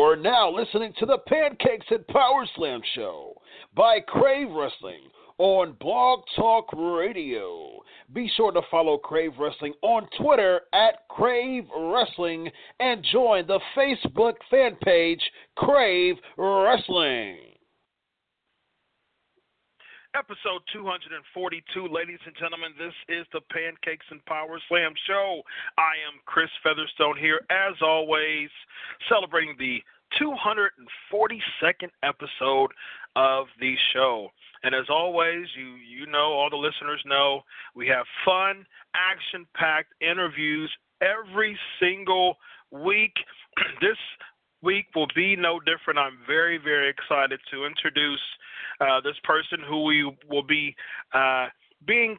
You are now listening to the Pancakes and Power Slam show by Crave Wrestling on Blog Talk Radio. Be sure to follow Crave Wrestling on Twitter at Crave Wrestling and join the Facebook fan page Crave Wrestling. Episode 242, ladies and gentlemen, this is the Pancakes and Power Slam show. I am Chris Featherstone here, as always, celebrating the 242nd episode of the show. And as always, you you know, all the listeners know, we have fun, action-packed interviews every single week. this week will be no different. I'm very, very excited to introduce uh, this person who we will be uh, being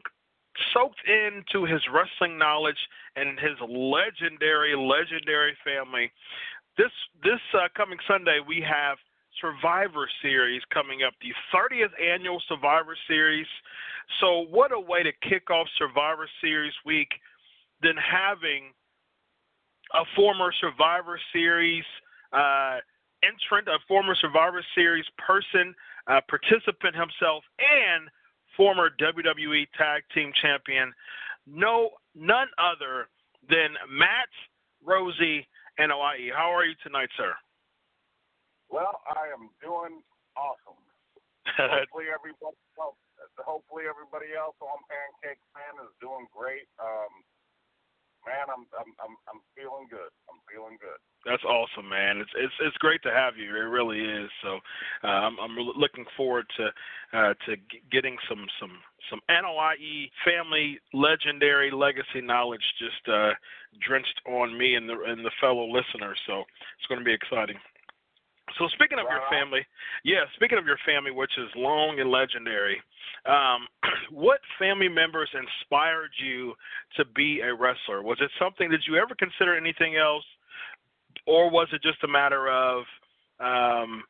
soaked into his wrestling knowledge and his legendary, legendary family. This this uh, coming Sunday we have Survivor Series coming up, the 30th annual Survivor Series. So what a way to kick off Survivor Series week than having a former Survivor Series uh, entrant, a former Survivor Series person, uh, participant himself, and former WWE Tag Team Champion, no none other than Matt Rosey Anoai. How are you tonight, sir? Well, I am doing awesome. hopefully everybody else, hopefully everybody else on Pancake Fan is doing great. Um, man, I'm I'm I'm I'm feeling good. I'm feeling good. That's awesome, man. It's it's it's great to have you. It really is. So uh, I'm I'm looking forward to uh, to getting some some some Anoai family legendary legacy knowledge just uh, drenched on me and the and the fellow listeners. So it's going to be exciting. So speaking of your family, yeah, speaking of your family, which is long and legendary, um, what family members inspired you to be a wrestler? Was it something? Did you ever consider anything else, or was it just a matter of um,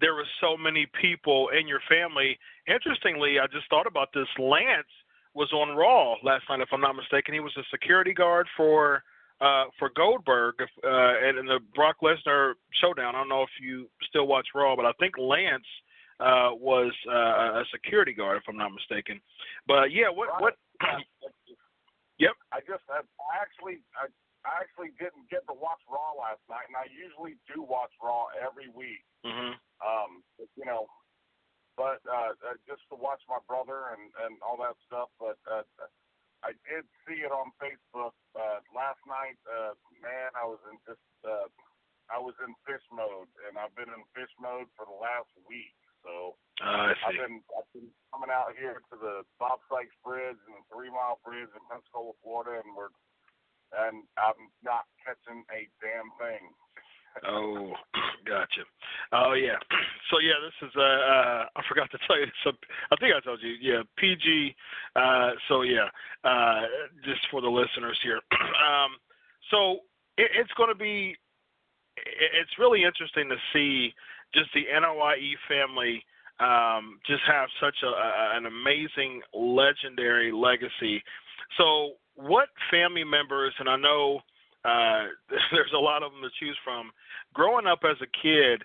there were so many people in your family? Interestingly, I just thought about this. Lance was on Raw last night, if I'm not mistaken. He was a security guard for uh, for Goldberg uh, and in the Brock Lesnar showdown. I don't know if you still watch Raw, but I think Lance uh, was uh, a security guard, if I'm not mistaken. But yeah, what what? yep. I just I actually I, I actually didn't get to watch Raw last night, and I usually do watch Raw every week. Mm-hmm. Um, you know, but uh, uh, just to watch my brother and and all that stuff. But uh, I did see it on Facebook uh, last night. Uh, man, I was in just uh, I was in fish mode, and I've been in fish mode for the last week. So uh, I I've been I've been coming out here to the Bob Sykes Bridge and the Three Mile Bridge in Pensacola, Florida, and we're and I'm not catching a damn thing. Oh, gotcha. Oh yeah. So yeah, this is uh, uh I forgot to tell you this. I think I told you. Yeah, PG. Uh, so yeah, uh, just for the listeners here. um, so it, it's going to be. It's really interesting to see just the Anoai family um, just have such a, a, an amazing, legendary legacy. So, what family members, and I know uh, there's a lot of them to choose from. Growing up as a kid,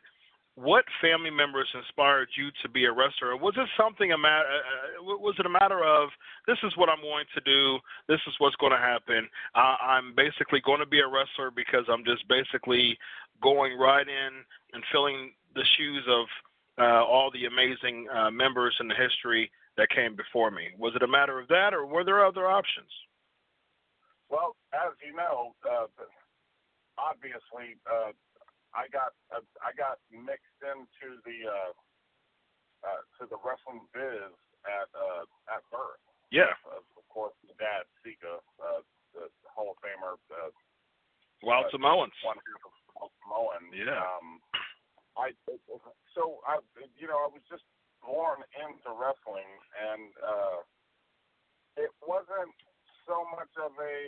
what family members inspired you to be a wrestler? Was it something a matter? Uh, uh was it a matter of this is what I'm going to do? This is what's going to happen. Uh, I'm basically going to be a wrestler because I'm just basically going right in and filling the shoes of uh, all the amazing uh, members in the history that came before me. Was it a matter of that, or were there other options? Well, as you know, uh, obviously, uh, I got uh, I got mixed into the uh, uh, to the wrestling biz at uh, at birth. Yeah. Uh, of course, the dad Sika, uh, the Hall of Famer. Uh, Wild uh, Samoans. One Wild Samoan. Yeah. Um, I so I you know I was just born into wrestling and uh, it wasn't so much of a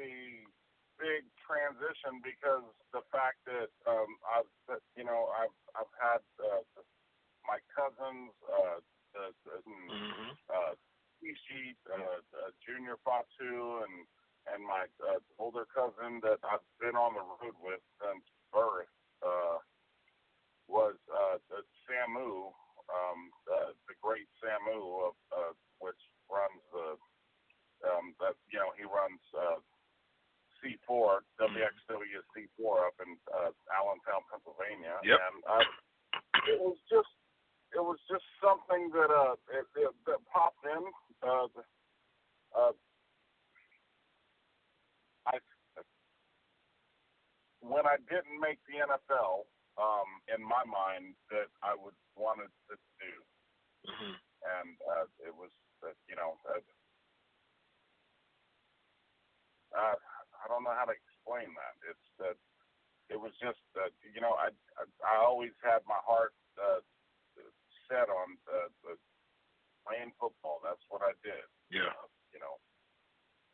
big transition because the fact that um, I've that, you know I've I've had uh, my cousins, uh, the, the, mm-hmm. uh, uh, uh, Junior Fatu, and and my uh, older cousin that I've been on the road with since birth uh, was uh, the Samu, um, uh, the great Samu, of, uh, which runs the um, that you know he runs uh, C4 WXW C4 up in uh, Allentown, Pennsylvania, yep. and uh, it was just it was just something that uh it, it, that popped in. Uh, uh, I when I didn't make the NFL, um, in my mind, that I would wanted to do, mm-hmm. and uh, it was uh, you know. Uh, uh, I don't know how to explain that. It's that it was just that you know I I, I always had my heart uh, set on uh, the playing football. That's what I did. Yeah. Uh, you know.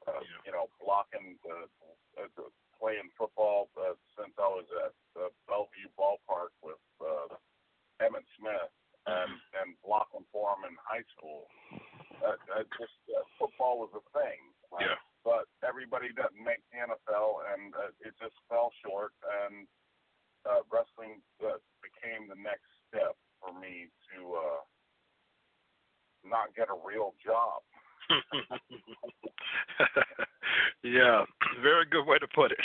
Uh, yeah. You know, blocking the, uh, the playing football uh, since I was at uh, Bellevue Ballpark with uh, Emmitt Smith and and blocking for him in high school. Uh, uh, just uh, football was a thing. Right? Yeah but everybody doesn't make the NFL, and uh, it just fell short. And uh, wrestling uh, became the next step for me to uh, not get a real job. yeah, very good way to put it.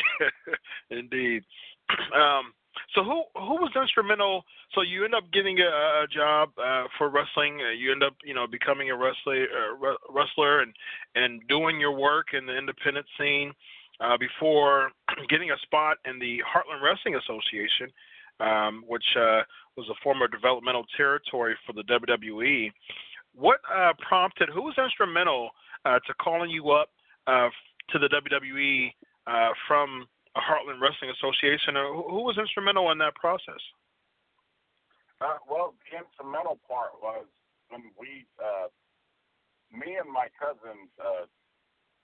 Indeed. Um, so who who was instrumental? So you end up getting a, a job uh, for wrestling. Uh, you end up you know becoming a wrestler uh, wrestler and and doing your work in the independent scene uh, before getting a spot in the Heartland Wrestling Association, um, which uh, was a former developmental territory for the WWE. What uh, prompted? Who was instrumental to calling you up to the WWE from Heartland Wrestling Association. Uh, who was instrumental in that process? Uh, well, the instrumental part was when we, uh, me and my cousin uh,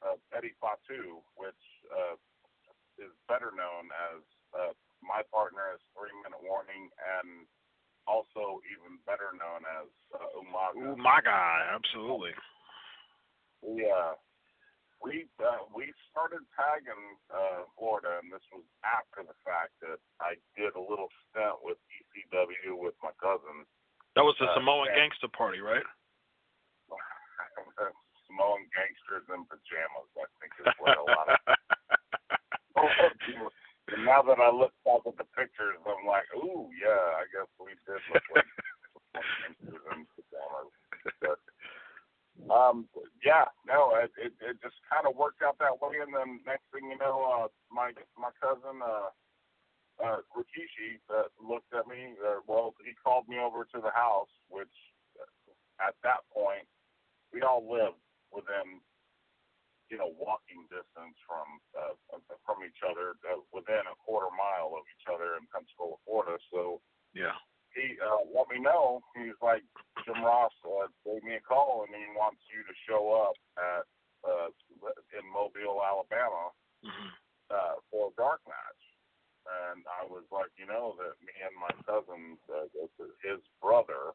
uh, Eddie Fatu, which uh, is better known as uh, my partner is Three Minute Warning, and also even better known as uh, Umaga. Umaga, absolutely. Yeah, we uh, we started tagging uh, Florida, and this was after the fact that I did a little stint with ECW with my cousin. That was the uh, Samoan Gangster Party, right? Samoan gangsters in pajamas, I think is what a lot of. and now that I look back at the pictures, I'm like, ooh, yeah, I guess we did look like gangsters in pajamas. But, um, yeah, no, it, it it just kind of worked out that way, and then next thing you know, uh, my my cousin uh, uh, Rikishi uh, looked at me. Uh, well, he called me over to the house, which uh, at that point we all lived within, you know, walking distance from uh, from each other, uh, within a quarter mile of each other in Pensacola, Florida. So Yeah. He uh, let me know. He's like, Jim Ross uh, gave me a call and he wants you to show up at uh, in Mobile, Alabama, hmm uh, for a dark match. And I was like, you know, that me and my cousin, uh, his brother,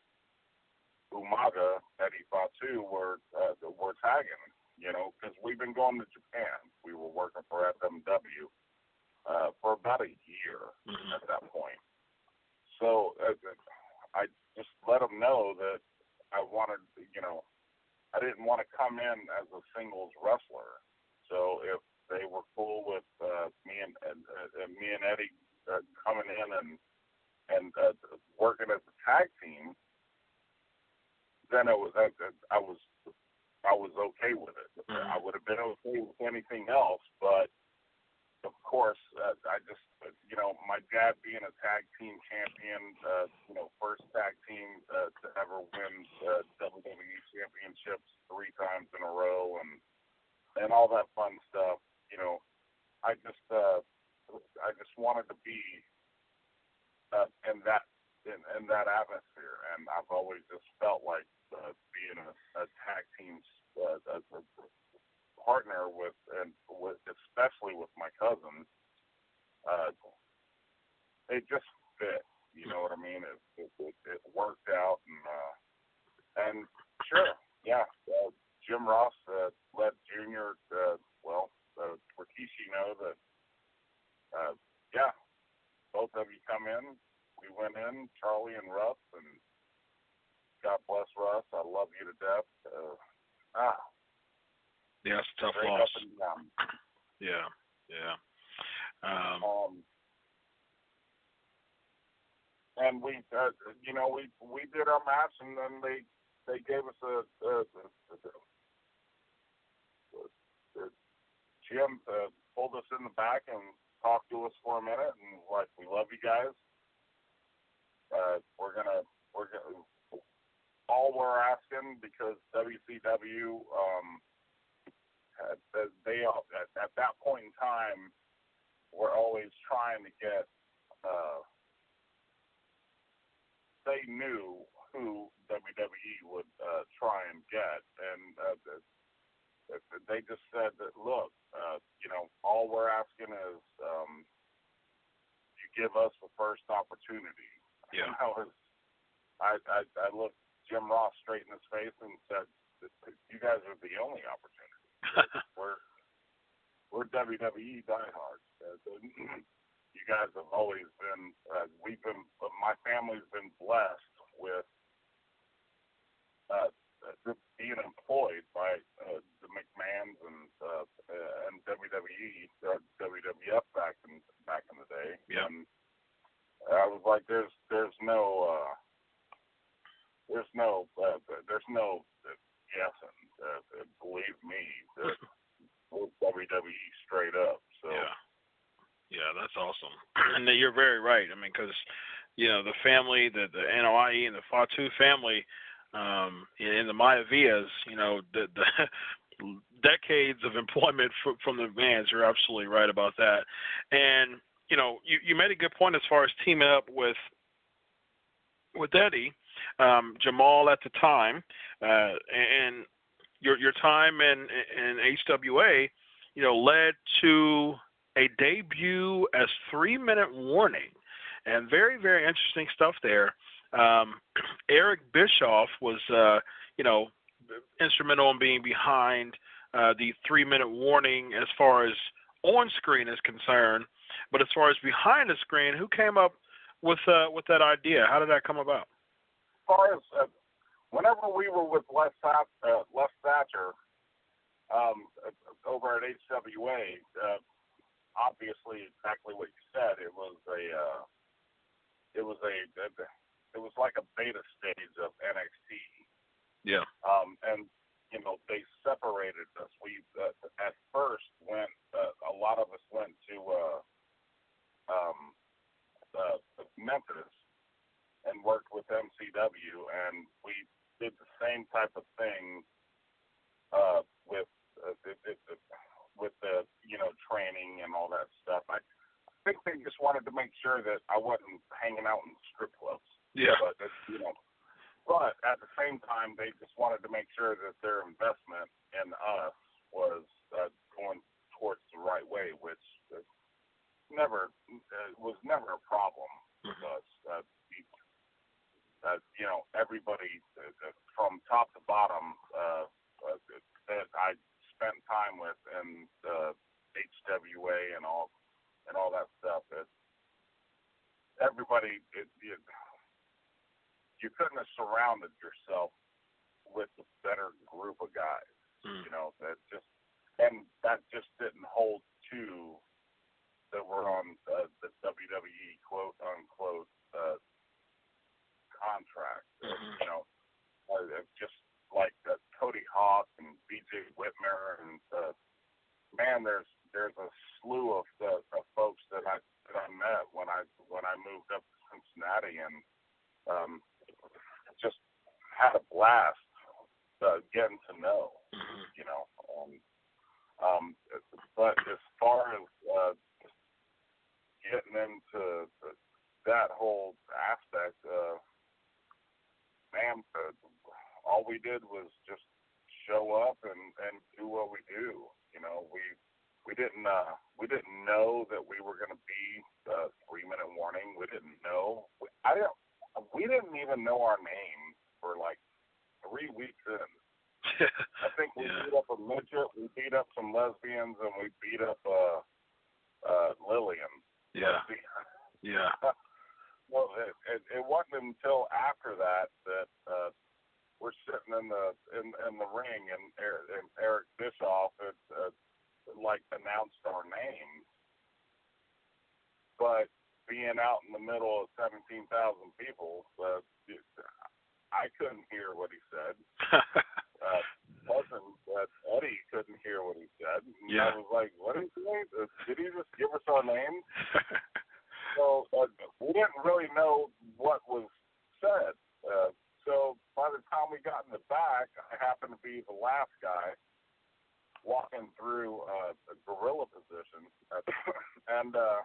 Umaga Eddie Fatu, were uh, were tagging. You know, because we've been going to Japan. We were working for FMW uh, for about a year hmm at that point. So uh, I just let them know that I wanted, you know, I didn't want to come in as a singles wrestler. So if they were cool with uh, me and, and uh, me and Eddie uh, coming in and and uh, working as a tag team, then it was I, I was I was okay with it. Mhm. I would have been okay with anything else, but of course, uh, I just, uh, you know, my dad being a tag team champion, uh, you know, first tag team uh, to ever win uh, WWE championships three times in a row, and and all that fun stuff. You know, I just, uh, I just wanted to be uh, in that in, in that atmosphere, and I've always just felt like uh, being a, a tag team uh, a, a partner with and with especially with my cousin, uh, it just fit. You know what I mean? It it, it, it worked out, and uh, and sure, yeah. Uh, Jim Ross uh, let Junior, uh, well, uh, Rikishi know that, uh, yeah, both of you come in. We went in, Charlie and Russ, and God bless Russ. I love you to death. Uh, ah, Yeah, it's a tough straight loss. up and down. Yeah. Yeah. Um, Um, and we, uh, you know, we we did our match, and then they they gave us a, a, a, a, a Jim uh, pulled us in the back and talked to us for a minute, and like, we love you guys. Uh, we're gonna we're gonna all we're asking because WCW um, had, they at, at that point in time were always trying to get. Uh, they knew who WWE would uh, try and get, and uh, the- they just said that, look, uh, you know, all we're asking is um, you give us the first opportunity. Yeah. And I was, I, I, I looked Jim Ross straight in his face and said, "You guys are the only opportunity. we're we're WWE diehards. Uh, you guys have always been. Uh, we've been. Uh, my family's been blessed with uh, uh, being employed by uh, the McMahons and uh, uh, and WWE, uh, WWF back in back in the day. Yeah. And I was like, there's there's no uh, there's no uh, there's no uh, guessing. Uh, believe me, we're WWE straight up. So Yeah. Yeah, that's awesome. And you're very right. I mean, because you know the family, the the Anoai and the Fatu family, um, in the Maivias, you know, the the decades of employment from, from the Vans. You're absolutely right about that. And you know, you you made a good point as far as teaming up with with Eddie, um, Jamal at the time, uh, and your your time in in HWA, you know, led to a debut as three minute warning, and very very interesting stuff there. Um, Eric Bischoff was, uh, you know, instrumental in being behind uh, the three minute warning as far as on screen is concerned. But as far as behind the screen, who came up with uh, with that idea? How did that come about? as far as uh, whenever we were with Les uh, Les Thatcher um, over at HWA, uh, obviously exactly what you said. It was a uh, it was a it was like a beta stage of NXT. Yeah. Um, and you know they separated us. We uh, at first went. Uh, a lot of us went to uh, um, uh, Memphis and worked with MCW, and we did the same type of thing uh, with it, it, it, with the you know training and all that stuff. I think they just wanted to make sure that I wasn't hanging out in strip clubs. Yeah. But it, you know, but at the same time, they just wanted to make sure that their investment in us was uh, going towards the right way, which uh, never uh, was never a problem with us. Uh, uh, you know, everybody uh, from top to bottom uh, uh, that I spent time with in the HWA and all and all that stuff. It, everybody, it, it, you couldn't have surrounded yourself with a better group of guys. Mm. You know that just and that just didn't hold to that were on uh, the WWE quote unquote uh, contract. Mhm. You know, uh, just like uh, Cody Hawk and B.J. Whitmer and uh, man, there's there's a slew of, uh, of folks that I that I met when I when I moved up to Cincinnati and um, just had a blast uh, getting to know Mhm. you know. Um, um, but as far as uh, getting into the, that whole aspect, uh, man, uh, all we did was just show up and and do what we do. You know, we we didn't uh, we didn't know that we were going to be uh, three minute warning. We didn't know. We, I didn't. We didn't even know our name for like three weeks in. I think we Yeah. beat up a midget, we beat up some lesbians, and we beat up uh, uh, Lilian. yeah. Yeah. Well, it, it, it wasn't until after that that uh, we're sitting in the in, in the ring, and Eric, and Eric Bischoff had uh, like announced our names, but being out in the middle of seventeen thousand people, uh, I couldn't hear what he said. uh, cousin uh, Eddie couldn't hear what he said. And Yeah. I was like, "What did he say? Did he just give us our name?" So uh, we didn't really know what was said. Uh, so by the time we got in the back, I happened to be the last guy walking through uh, a gorilla position, and uh,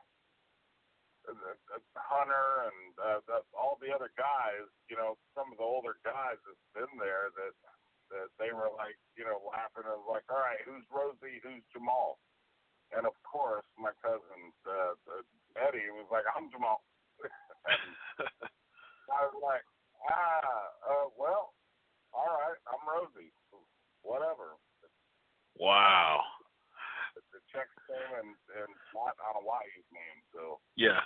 the- the Hunter and uh, the, all the other guys, you know, some of the older guys that's been there that that they were like, you know, laughing and like, all right, who's Rosey, who's Jamal? And of course, my cousin uh, uh, Eddie was like, I'm Jamal. I was like, ah, uh, well, all right, I'm Rosey. Whatever. wow. The checks came and and not on Anoai's name, so Yeah.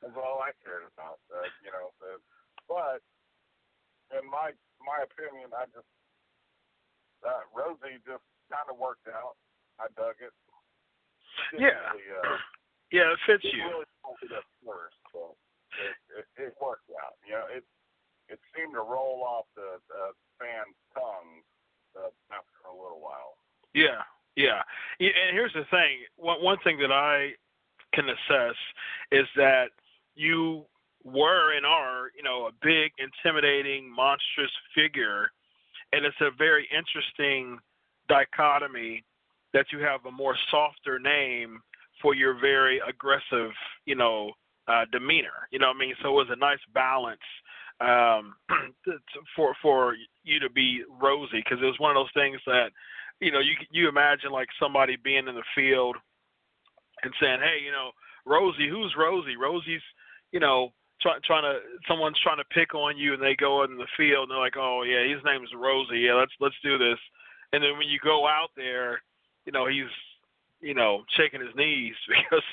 that's all I cared about. Uh, you know, uh, but in my my opinion, I just uh, Rosey just kind of worked out. I dug it. Didn't Yeah. Really, uh, Yeah, it fits didn't you. really it first, but it, it, it worked out. You know, it it seemed to roll off the uh, fans' tongues uh, after a little while. Yeah, yeah. And here's the thing. One one thing that I can assess is that you were and are, you know, a big, intimidating, monstrous figure, and it's a very interesting dichotomy that you have a more softer name for your very aggressive, you know, uh, demeanor. You know what I mean? So it was a nice balance um, for for you to be Rosey because it was one of those things that you know, you you imagine like somebody being in the field and saying, "Hey, you know, Rosey, who's Rosey? Rosey's, you know, try, trying to someone's trying to pick on you, and they go in the field and they're like, "Oh yeah, his name's Rosey. Yeah, let's let's do this." And then when you go out there, you know, he's you know shaking his knees because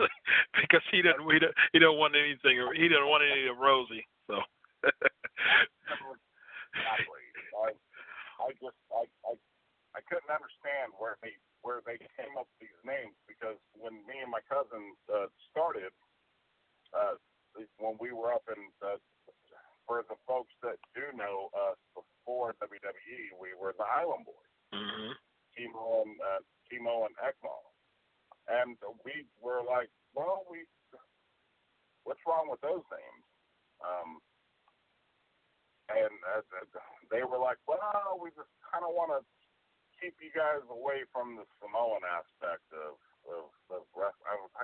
because he didn't he didn't, he didn't want anything he didn't want any of Rosey. So Exactly. I I just I I I couldn't understand where they where they came up with these names because when me and my cousin uh, started, uh, when we were up in uh, for the folks that do know us before WWE, we were the Island Boys, hmm Kimo and uh, Kimo and Ekmo, and we were like, well, we what's wrong with those names? Um, and uh, they were like, well, we just kind of want to keep you guys away from the Samoan aspect of of, of wrestling. I, I,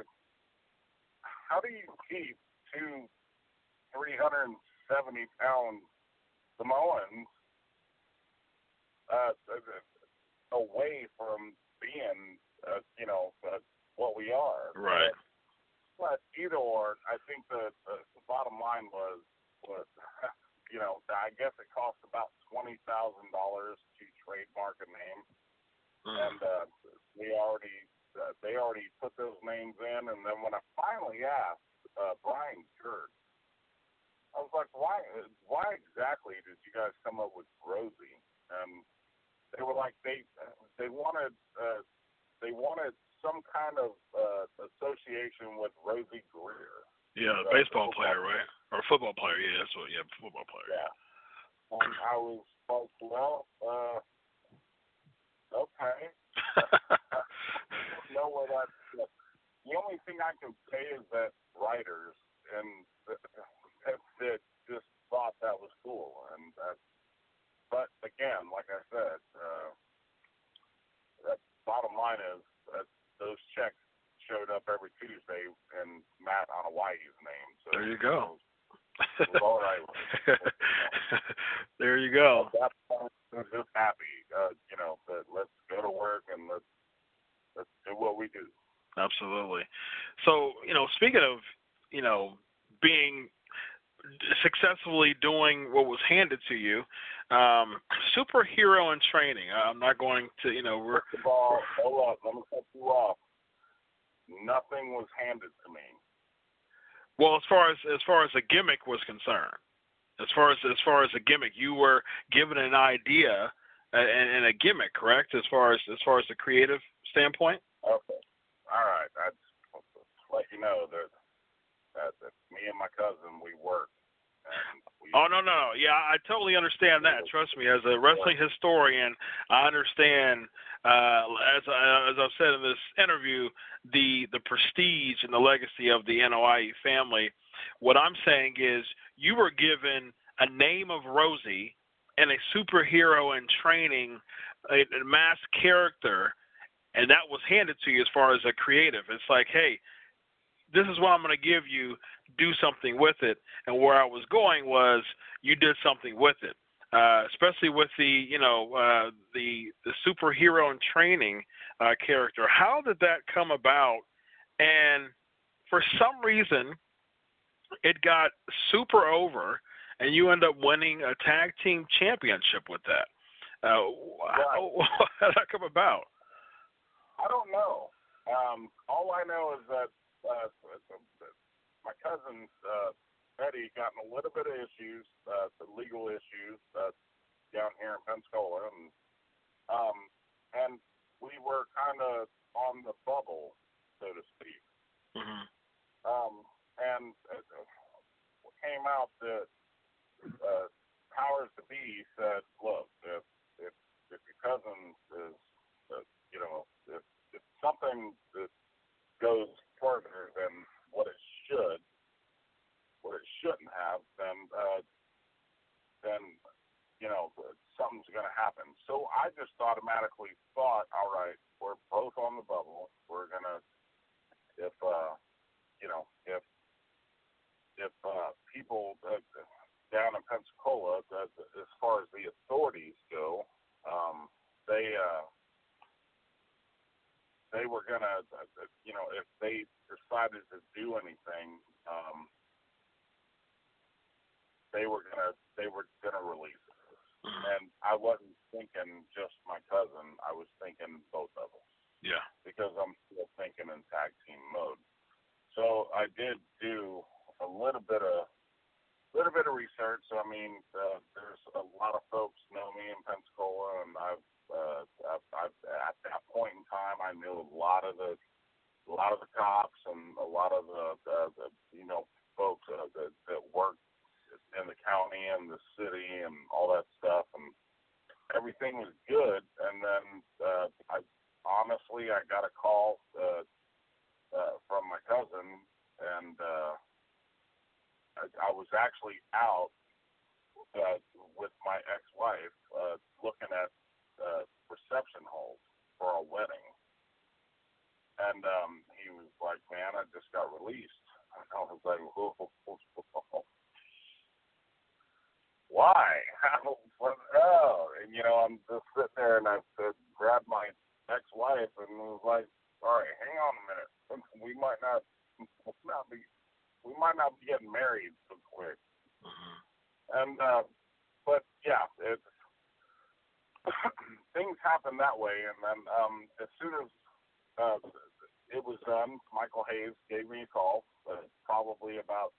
how do you keep two 370 pound Samoans uh, away from being, uh, you know, uh, what we are? Right. But either or, I think the, the, the bottom line was was you know I guess it cost about twenty thousand dollars to trademark a name, Mm. and uh, we already uh, they already put those names in, and then when I finally asked uh, Brian Gewirtz, I was like, why why exactly did you guys come up with Rosey? And they were like they they wanted uh, they wanted some kind of uh, association with Rosey Grier. Yeah, Uh, baseball football player, right? Or football player? Yeah, that's what. Yeah, football player. Yeah. And I was like, well, uh, okay. know where that. The only thing I can say is that writers and that, that just thought that was cool, and that. But again, like I said, uh, bottom line is that those checks showed up every Tuesday and Matt Anoai's name. So There you go. it was all right. there you go. At that point, I'm just happy, uh, you know, that let's go to work and let's let's do what we do. Absolutely. So, you know, speaking of, you know, being successfully doing what was handed to you, um, superhero in training. I'm not going to, you know, we're First of all, hold up, let me cut you off. Nothing was handed to me. well as far as as far as a gimmick was concerned. As far as as far as a gimmick, you were given an idea and, and a gimmick, correct? As far as as far as the creative standpoint. Okay. All right. I just want to let you know that that, that me and my cousin we worked. Oh no no yeah I totally understand that. Trust me, as a wrestling historian, I understand. Uh, as I, as I've said in this interview, the the prestige and the legacy of the Anoai family. What I'm saying is, you were given a name of Rosey and a superhero in training, a, a mass character, and that was handed to you as far as a creative. It's like, hey, this is what I'm going to give you. Do something with it. And where I was going was you did something with it, uh, especially with the you know uh, the the superhero in training uh, character. How did that come about? And for some reason, it got super over, and you end up winning a tag team championship with that. Uh, how, how did that come about? I don't know. Um, all I know is that uh, my cousin uh, Eddie got in a little bit of issues, uh, the legal issues uh, down here in Pensacola, and um, and we were kind of on the bubble, so to speak. Mm-hmm. Um, and uh, came out that uh, powers to be said, look, if if if your cousin is, uh, you know, if if something that goes further than what it should, what it shouldn't have, then uh, then you know something's going to happen. So I just automatically thought, all right, we're both on the bubble. We're gonna if uh, you know if if uh, people uh, down in Pensacola, uh, as far as the authorities go, um, they uh, they were gonna, uh, you know, if they decided to do anything, um, they were gonna they were gonna release it. And I wasn't thinking just my cousin. I was thinking both of us Yeah. because I'm still thinking in tag team mode. So I did do a little bit of little bit of research. So I mean, uh, there's a lot of folks know me in Pensacola, and I've, uh, I've, I've at that point in time I knew a lot of the a lot of the cops and a lot of the, the, the you know folks uh, that that work in the county and the city and all that stuff, and everything was good. And then uh, I honestly, I got a call uh, uh, from my cousin, and uh, I, I was actually out uh, with my ex-wife uh, looking at uh, reception halls for a wedding. And um, he was like, "Man, I just got released." And I was like, whoa, whoa, whoa. "Why? How? What? Oh!" And you know, I'm just sitting there, and I uh, grabbed my ex-wife, and was like, "All right, hang on a minute. We might not, we might not be, we might not be getting married so quick." Mhm. And uh, but yeah, it's things happen that way. And then um, as soon as uh, it was done, Michael Hayes gave me a call, uh, probably about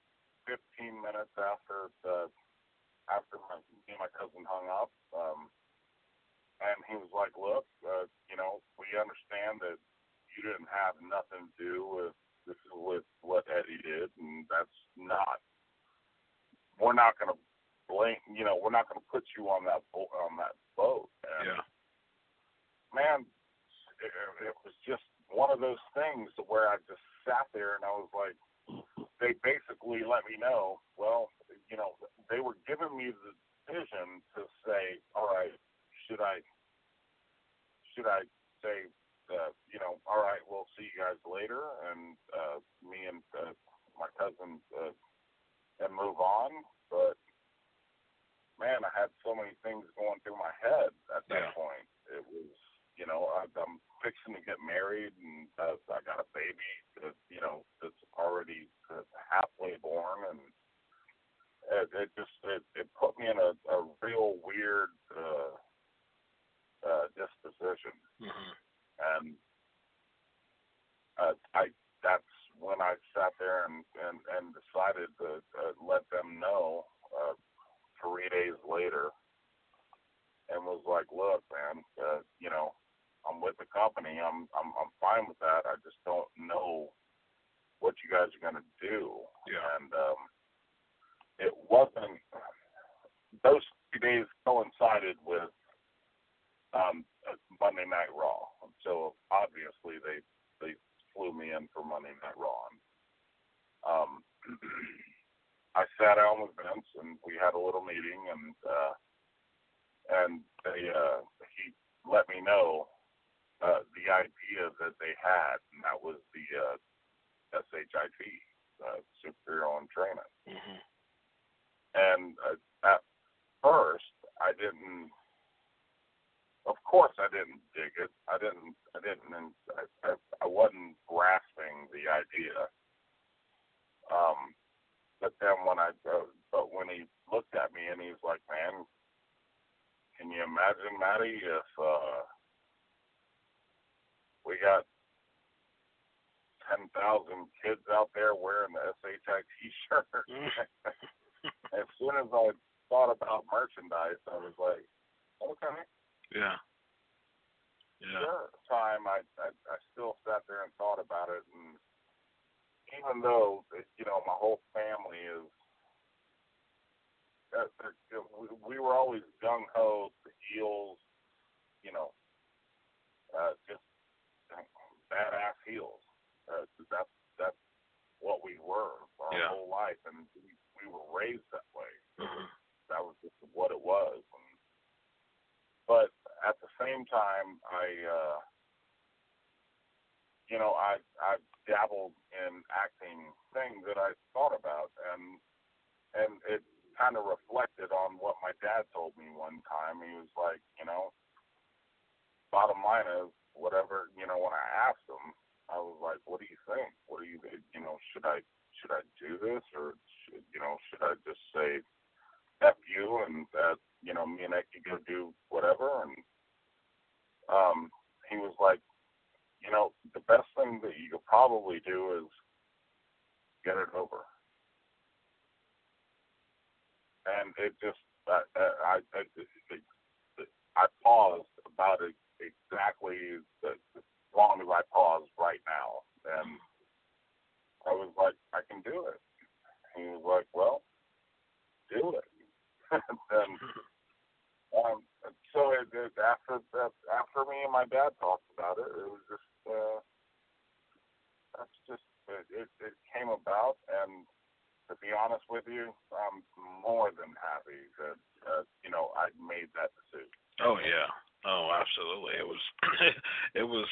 15 minutes after the after my, me and my cousin hung up. Um, and he was like, "Look, uh, you know, we understand that you didn't have nothing to do with this with what Eddie did, and that's not. We're not going to blame. You know, we're not going to put you on that bo- on that boat." And Yeah. man, it, it was just one of those things where I just sat there and I was like, they basically let me know, well, you know, they were giving me the decision to say, all right, should I, should I say, uh, you know, all right, we'll see you guys later, and uh, me and uh, my cousin uh, and move on, but man, I had so many things going through my head at that Yeah. point. It was, you know, I, I'm fixing to get married, and uh, I got a baby that, you know, that's already uh, halfway born, and it, it just it, it put me in a, a real weird uh, uh, disposition, Mhm. and uh, I that's when I sat there and and, and decided to uh, let them know uh, three days later, and was like, look, man, uh, you know, I'm with the company. I'm I'm I'm fine with that. I just don't know what you guys are gonna do. Yeah. And um, it wasn't. Those three days coincided with um, uh, Monday Night Raw. So obviously they they flew me in for Monday Night Raw. And, um, I sat down with Vince and we had a little meeting and uh, and they uh, he let me know uh, the idea that they had, and that was the uh, SHIT, uh, Superhero and Training. Mhm. And uh, at first, I didn't. Of course, I didn't dig it. I didn't. I didn't. I, I, I wasn't grasping the idea. Um, but then when I, uh, but when he looked at me and he was like, "Man, can you imagine, Maddie, if uh, we got ten thousand kids out there wearing the SHI T-shirt?" as soon as I thought about merchandise, I was like, okay, Yeah. Yeah. sure. Time, I, I I still sat there and thought about it, and even though you know my whole family is, uh, uh, we, we were always gung ho, the heels, you know, uh, just badass heels. Uh, that's that's what we were our Yeah. whole life, and we, we were raised that way. Mhm. that was just what it was. And, but at the same time, I, uh, you know, I I dabbled in acting things that I thought about, and and it kind of reflected on what my dad told me one time. He was like, you know, bottom line is whatever. You know, when I asked him, I was like, what do you think? What do you, you know, should I should I do this or should, you know, should I just say F you and that, you know, me and Ed could go do whatever. And um, he was like, you know, the best thing that you could probably do is get it over. And it just, I, I, I, I, paused about exactly as long as I paused right now. And I was like, I can do it. He was like, well, do it. and um, so it, it, after after me and my dad talked about it, it was just uh, that's just it, it, it came about, and to be honest with you, I'm more than happy that uh, you know I made that decision. Oh yeah. Oh, absolutely. It was it was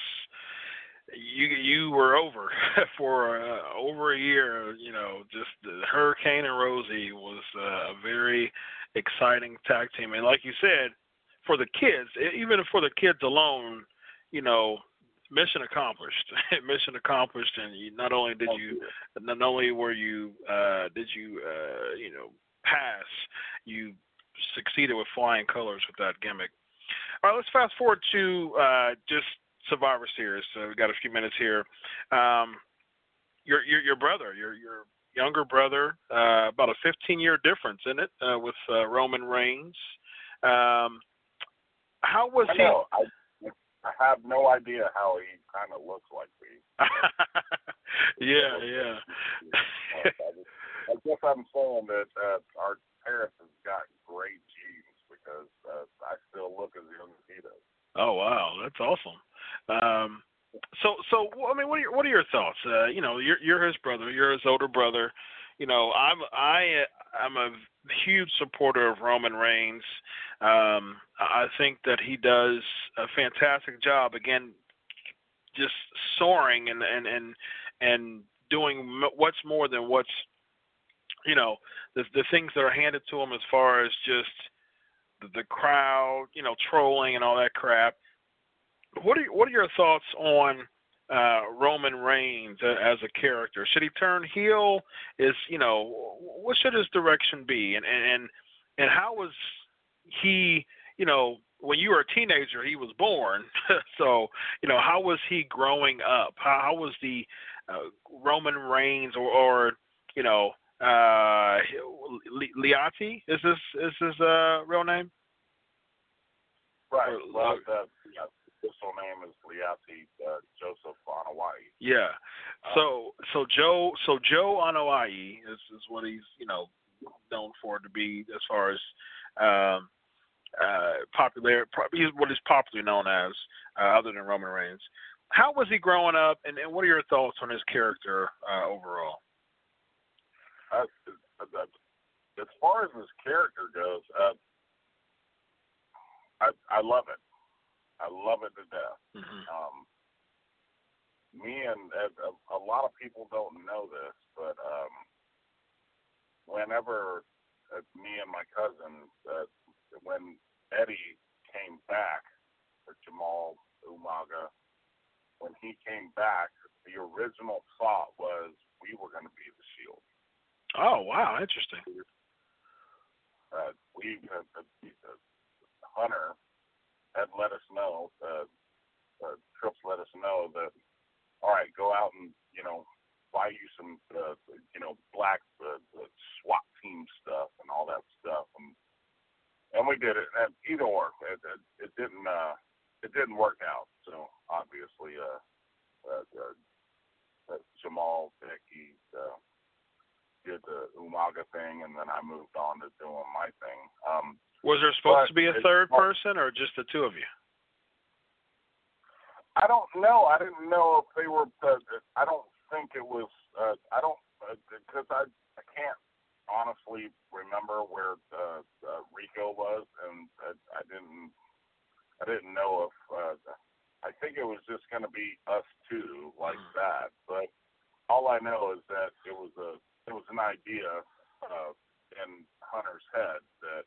you you were over for uh, over a year. You know, just the Hurricane and Rosie was uh, a very exciting tag team, and like you said, for the kids, even for the kids alone, you know, mission accomplished. mission accomplished, and you, not only did you, not only were you, uh, did you, uh, you know, pass, you succeeded with flying colors with that gimmick. All right, let's fast forward to uh, just Survivor Series. So we've got a few minutes here. Um, your, your your brother, your your younger brother, uh, about a 15 year difference in it uh, with uh, Roman Reigns. Um, how was I he? Know. I have no idea how he kind of looks like me. yeah, yeah. I guess I'm saying that uh, our parents have got great genes because uh, I still look as young as he does. Oh wow, that's awesome. Um, so, so I mean, what are your what are your thoughts? Uh, you know, you're you're his brother, you're his older brother. You know, I'm I I'm a huge supporter of Roman Reigns. Um, I think that he does a fantastic job. Again, just soaring and and and and doing what's more than what's you know the the things that are handed to him as far as just the, the crowd, you know, trolling and all that crap. What are what are your thoughts on uh, Roman Reigns as a character? Should he turn heel? Is you know what should his direction be? And and and how was he? You know, when you were a teenager, he was born. so you know, how was he growing up? How, how was the uh, Roman Reigns or, or you know uh, Leati? Is this is his uh, real name? Right. Well, the, yeah, official name is Leati uh, Joseph Anoa'i. Yeah. Uh, so so Joe so Joe Anoa'i is is what he's you know known for to be as far as um, uh, popular. He's what he's popularly known as, uh, other than Roman Reigns. How was he growing up, and, and what are your thoughts on his character uh, overall? Uh, as far as his character goes, uh, I I love it. I love it to death. Mm-hmm. Um, me and a, a lot of people don't know this, but um, whenever uh, me and my cousin, uh, when Eddie came back for Jamal Umaga, when he came back, the original thought was we were going to be the Shield. Oh wow, interesting. Uh, we uh, uh, Hunter had let us know, uh, uh, Trips let us know that, all right, go out and, you know, buy you some, uh, you know, black uh, uh, SWAT team stuff and all that stuff. And, and we did it. And either or, it, it, it didn't, uh, it didn't work out. So obviously, uh, uh, uh, uh Jamal, Becky, uh, did the Umaga thing, and then I moved on to doing my thing. Um, was there supposed to be a third person, or just the two of you? I don't know. I didn't know if they were. Uh, I don't think it was. Uh, I don't because uh, I I can't honestly remember where uh, uh, Rico was, and uh, I didn't. I didn't know if. Uh, I think it was just going to be us two like Mm. that. But all I know is that it was a. It was an idea uh, in Hunter's head that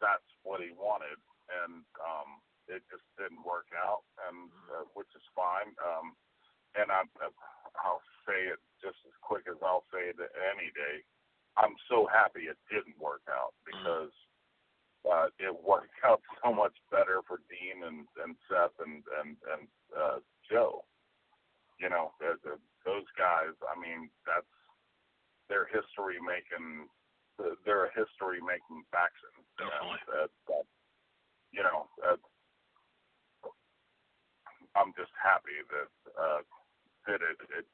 that's what he wanted, and um, it just didn't work out, and uh, which is fine. Um, and I, I'll say it just as quick as I'll say it any day. I'm so happy it didn't work out because uh, it worked out so much better for Dean and, and Seth and and and uh, Joe. You know, the, the, those guys. I mean, that's their history making they're a history making faction. Definitely. You know, that, you know I'm just happy that uh, that it, it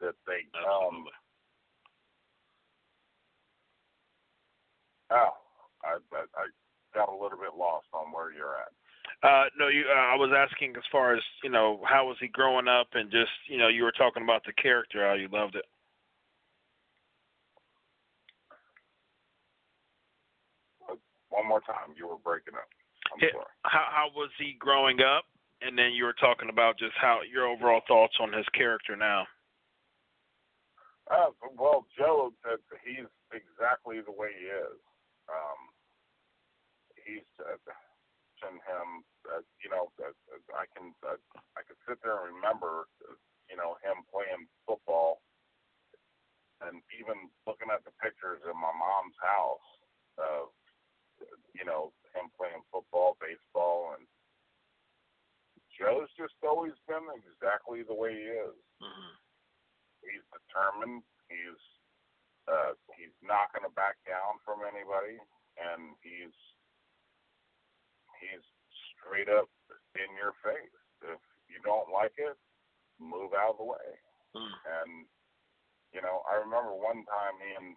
that they um. Absolutely. Oh, I, I I got a little bit lost on where you're at. Uh, no, you. Uh, I was asking as far as you know, how was he growing up, and just you know, you were talking about the character, how you loved it. One more time, you were breaking up. I'm Yeah. sorry. How how was he growing up? And then you were talking about just how your overall thoughts on his character now. Uh, well, Joe, uh, he's exactly the way he is. Um, he's uh, him. Uh, you know, uh, I can uh, I can sit there and remember, uh, you know, him playing football, and even looking at the pictures in my mom's house of, you know, him playing football, baseball, and Joe's just always been exactly the way he is. Mm-hmm. He's determined. He's uh, he's not going to back down from anybody, and he's he's straight up in your face. If you don't like it, move out of the way. Mm. And you know, I remember one time and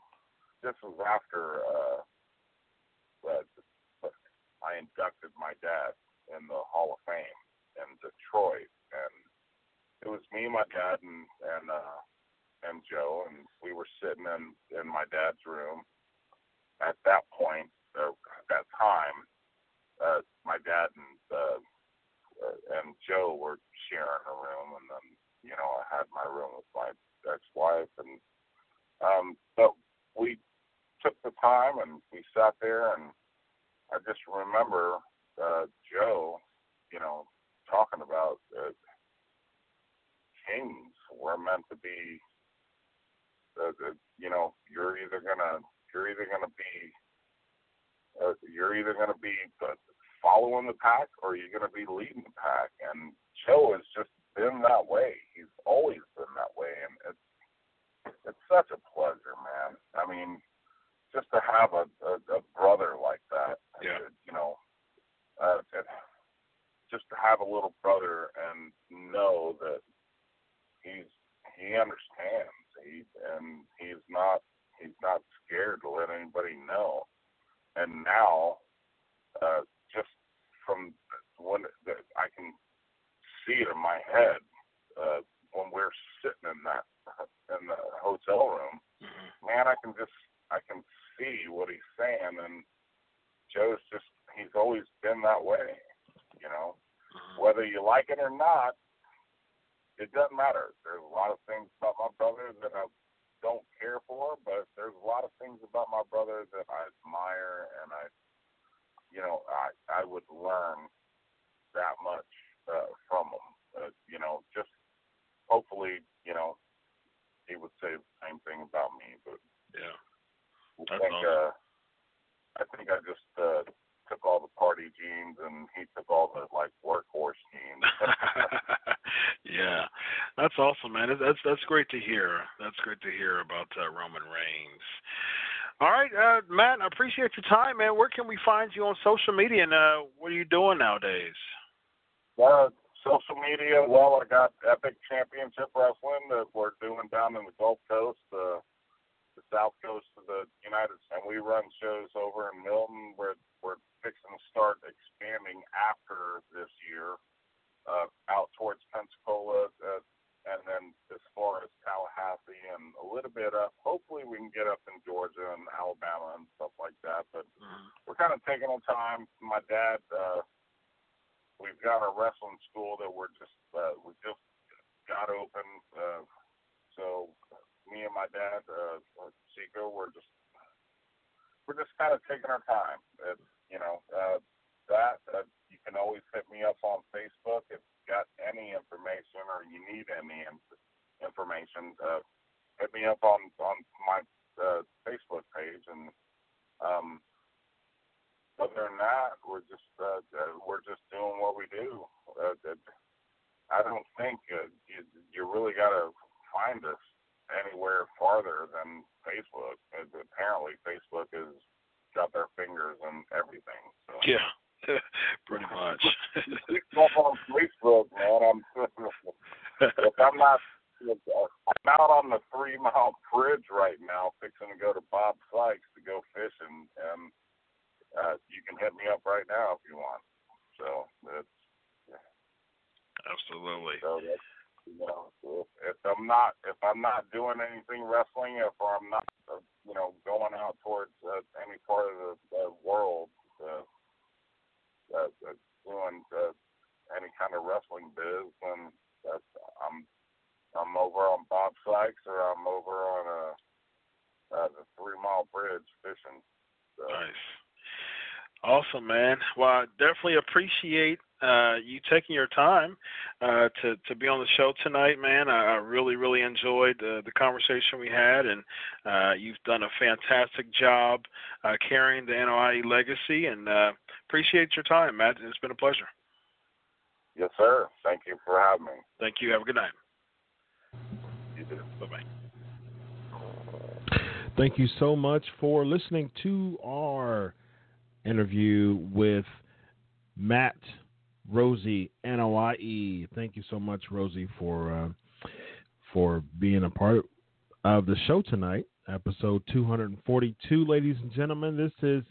this was after uh, uh, I inducted my dad in the Hall of Fame in Detroit, and it was me, my dad, and and uh, and Joe, and we were sitting in in my dad's room. At that point, uh, at that time, uh, my dad and uh, uh, and Joe were sharing a room, and then you know I had my room with my ex-wife, and um, but we took the time and we sat there, and I just remember uh, Joe, you know, talking about uh, kings were meant to be. Uh, you know, you're either gonna you're either gonna be uh, you're either gonna be uh, following the pack or you're gonna be leading the pack. And Joe has just been that way. He's always been that way, and it's it's such a pleasure, man. I mean, just to have a a, a brother like that. Yeah. uh, You know, uh, it, just to have a little brother and know that he's he understands. He and he's not he's not scared to let anybody know. And now, uh, just from when the, I can see it in my head uh, when we're sitting in that in the hotel room, Mm-hmm. man, I can just I can see what he's saying, and Joe's just he's always been that way, you know. Mm-hmm. Whether you like it or not, it doesn't matter. There's a lot of things about my brother that I don't care for, but there's a lot of things about my brother that I admire, and I, you know, I I would learn that much uh, from him. Uh, you know, just hopefully, you know, he would say the same thing about me, but Yeah. I think awesome. uh, I think I just uh, took all the party genes and he took all the like workhorse genes. yeah, that's awesome, man. That's- That's that's great to hear. That's great to hear about uh, Roman Reigns. All right, uh, Matt, I appreciate your time, man. Where can we find you on social media, and uh, what are you doing nowadays? uh, social media, well, I got Epic Championship Wrestling that we're doing down in the Gulf Coast, uh, the South Coast of the United States. And we run shows over in Milton. We're we're fixing to start expanding after this year uh, out towards Pensacola, uh, and then as far as Tallahassee and a little bit up. Hopefully, we can get up in Georgia and Alabama and stuff like that. But we're kind of taking our time. My dad, uh, we've got a wrestling school that we're just uh, we just got open. Uh, so me and my dad, uh, Sika, we're just we're just kind of taking our time. It's, you know, uh, that uh, you can always hit me up on Facebook if you got any information or you need any in- information. Uh, hit me up on on my uh, Facebook page, and um, other than that, we're just uh, uh, we're just doing what we do. Uh, I don't think uh, you you really got to find us anywhere farther than Facebook. Uh, apparently, Facebook has got their fingers in everything. So. Yeah, pretty much. On Facebook, man. I'm if I'm not I'm out on the three mile bridge right now, fixing to go to Bob Sikes to go fishing, and uh, you can hit me up right now if you want. So it's Absolutely. so that's you know if, I'm not if I'm not doing anything wrestling, if I'm not uh, you know going out towards uh, any part of the, the world, uh, uh, uh, doing uh, any kind of wrestling biz, then that's, I'm I'm over on Bob Sikes or I'm over on a uh, the Three Mile Bridge fishing. So. Nice. Awesome, man. Well, I definitely appreciate uh, you taking your time uh, to to be on the show tonight, man. I, I really, really enjoyed uh, the conversation we had, and uh, you've done a fantastic job uh, carrying the Anoai legacy. And uh, appreciate your time, Matt. It's been a pleasure. Yes, sir. Thank you for having me. Thank you. Have a good night. You too. Bye bye. Thank you so much for listening to our interview with Matt Rosey Anoai. Thank you so much, Rosey, for uh, for being a part of the show tonight, episode 242. Ladies and gentlemen, this is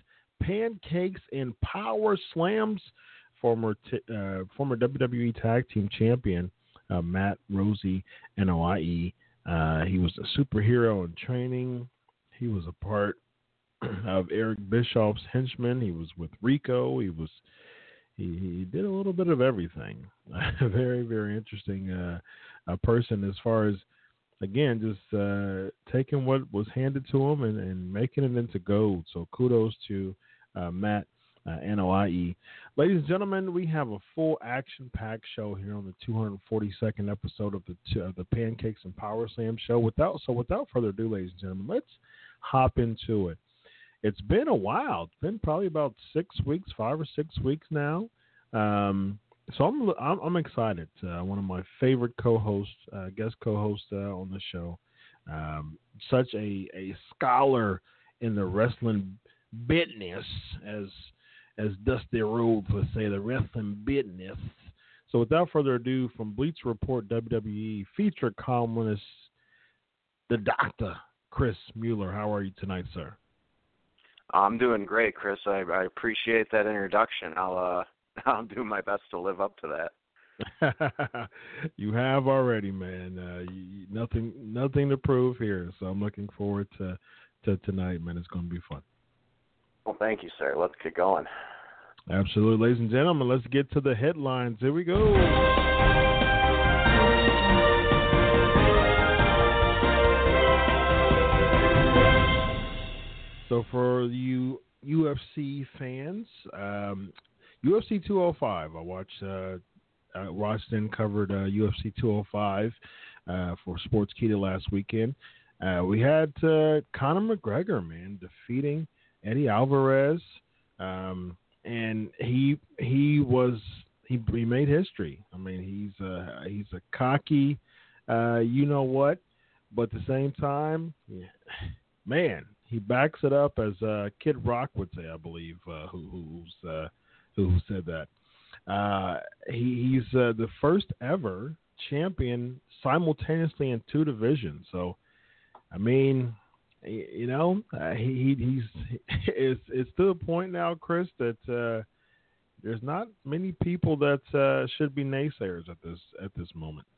Pancakes and Power Slams. Former t- uh, former WWE Tag Team Champion uh, Matt Rosey Anoai. Uh, he was a superhero in training. He was a part of Eric Bischoff's henchmen. He was with Rico. He was he, he did a little bit of everything. very very interesting uh, a person as far as again just uh, taking what was handed to him and, and making it into gold. So kudos to uh, Matt uh, Anoai. Ladies and gentlemen, we have a full action-packed show here on the 242nd episode of the the Pancakes and Powerslam show. Without so, without further ado, ladies and gentlemen, let's hop into it. It's been a while. It's been probably about six weeks, five or six weeks now. Um, so I'm I'm, I'm excited. Uh, one of my favorite co-hosts, uh, guest co-hosts uh, on the show, um, such a a scholar in the wrestling business, as as Dusty Rhodes would say, the wrestling business. So without further ado, from Bleacher Report WWE feature columnist, the Doctor Chris Mueller. How are you tonight, sir? I'm doing great, Chris. I, I appreciate that introduction. I'll uh, I'll do my best to live up to that. you have already, man. Uh, you, nothing, nothing to prove here. So I'm looking forward to to tonight, man. It's going to be fun. Well, thank you, sir. Let's get going. Absolutely, ladies and gentlemen. Let's get to the headlines. Here we go. So for you UFC fans, um, UFC 205. I watched. Uh, uh, covered uh, UFC 205 uh, for Sportskeeda last weekend. Uh, we had uh, Conor McGregor, man, defeating Eddie Alvarez, um, and he he was he, he made history. I mean, he's a he's a cocky, uh, you know what, but at the same time, yeah, man, he backs it up as uh, Kid Rock would say, I believe, uh, who, who's uh, who said that. Uh, he, he's uh, the first ever champion simultaneously in two divisions. So, I mean, you know, uh, he, he's it's it's to the point now, Chris, that uh, there's not many people that should be naysayers at this at this moment.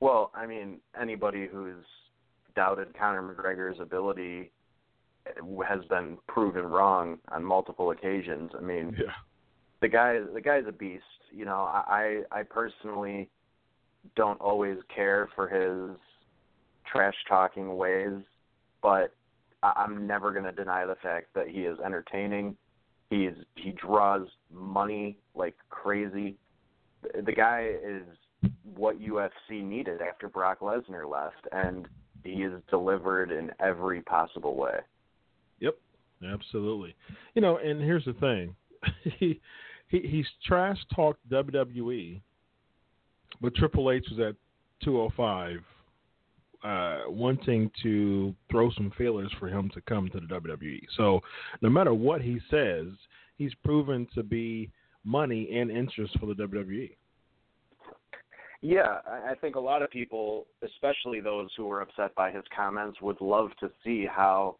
Well, I mean, anybody who's doubted Conor McGregor's ability has been proven wrong on multiple occasions. I mean, yeah. the guy the guy's a beast. You know, I I personally don't always care for his trash talking ways, but I'm never going to deny the fact that he is entertaining. He's he draws money like crazy. The guy is what UFC needed after Brock Lesnar left, and he is delivered in every possible way. Yep, absolutely. You know, and here's the thing: he he he's trash talked WWE, but Triple H was at 205, uh, wanting to throw some feelers for him to come to the WWE. So no matter what he says, he's proven to be money and interest for the WWE. Yeah, I think a lot of people, especially those who were upset by his comments, would love to see how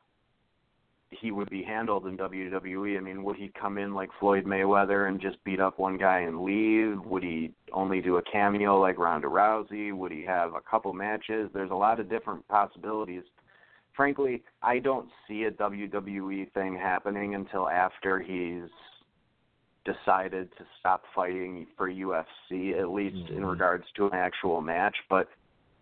he would be handled in WWE. I mean, would he come in like Floyd Mayweather and just beat up one guy and leave? Would he only do a cameo like Ronda Rousey? Would he have a couple matches? There's a lot of different possibilities. Frankly, I don't see a WWE thing happening until after he's decided to stop fighting for UFC, at least mm-hmm. in regards to an actual match. But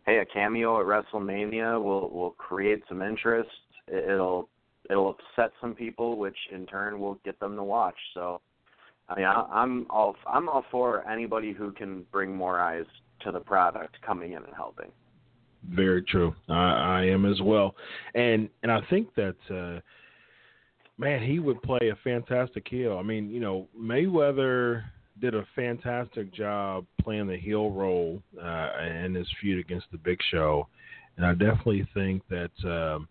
hey, a cameo at WrestleMania will will create some interest. It'll it'll upset some people, which in turn will get them to watch. So, I mean, I, I'm all I'm all for anybody who can bring more eyes to the product coming in and helping. Very true. I, I am as well, and and I think that. uh man, he would play a fantastic heel. I mean, you know, Mayweather did a fantastic job playing the heel role uh, in his feud against the Big Show, and I definitely think that um,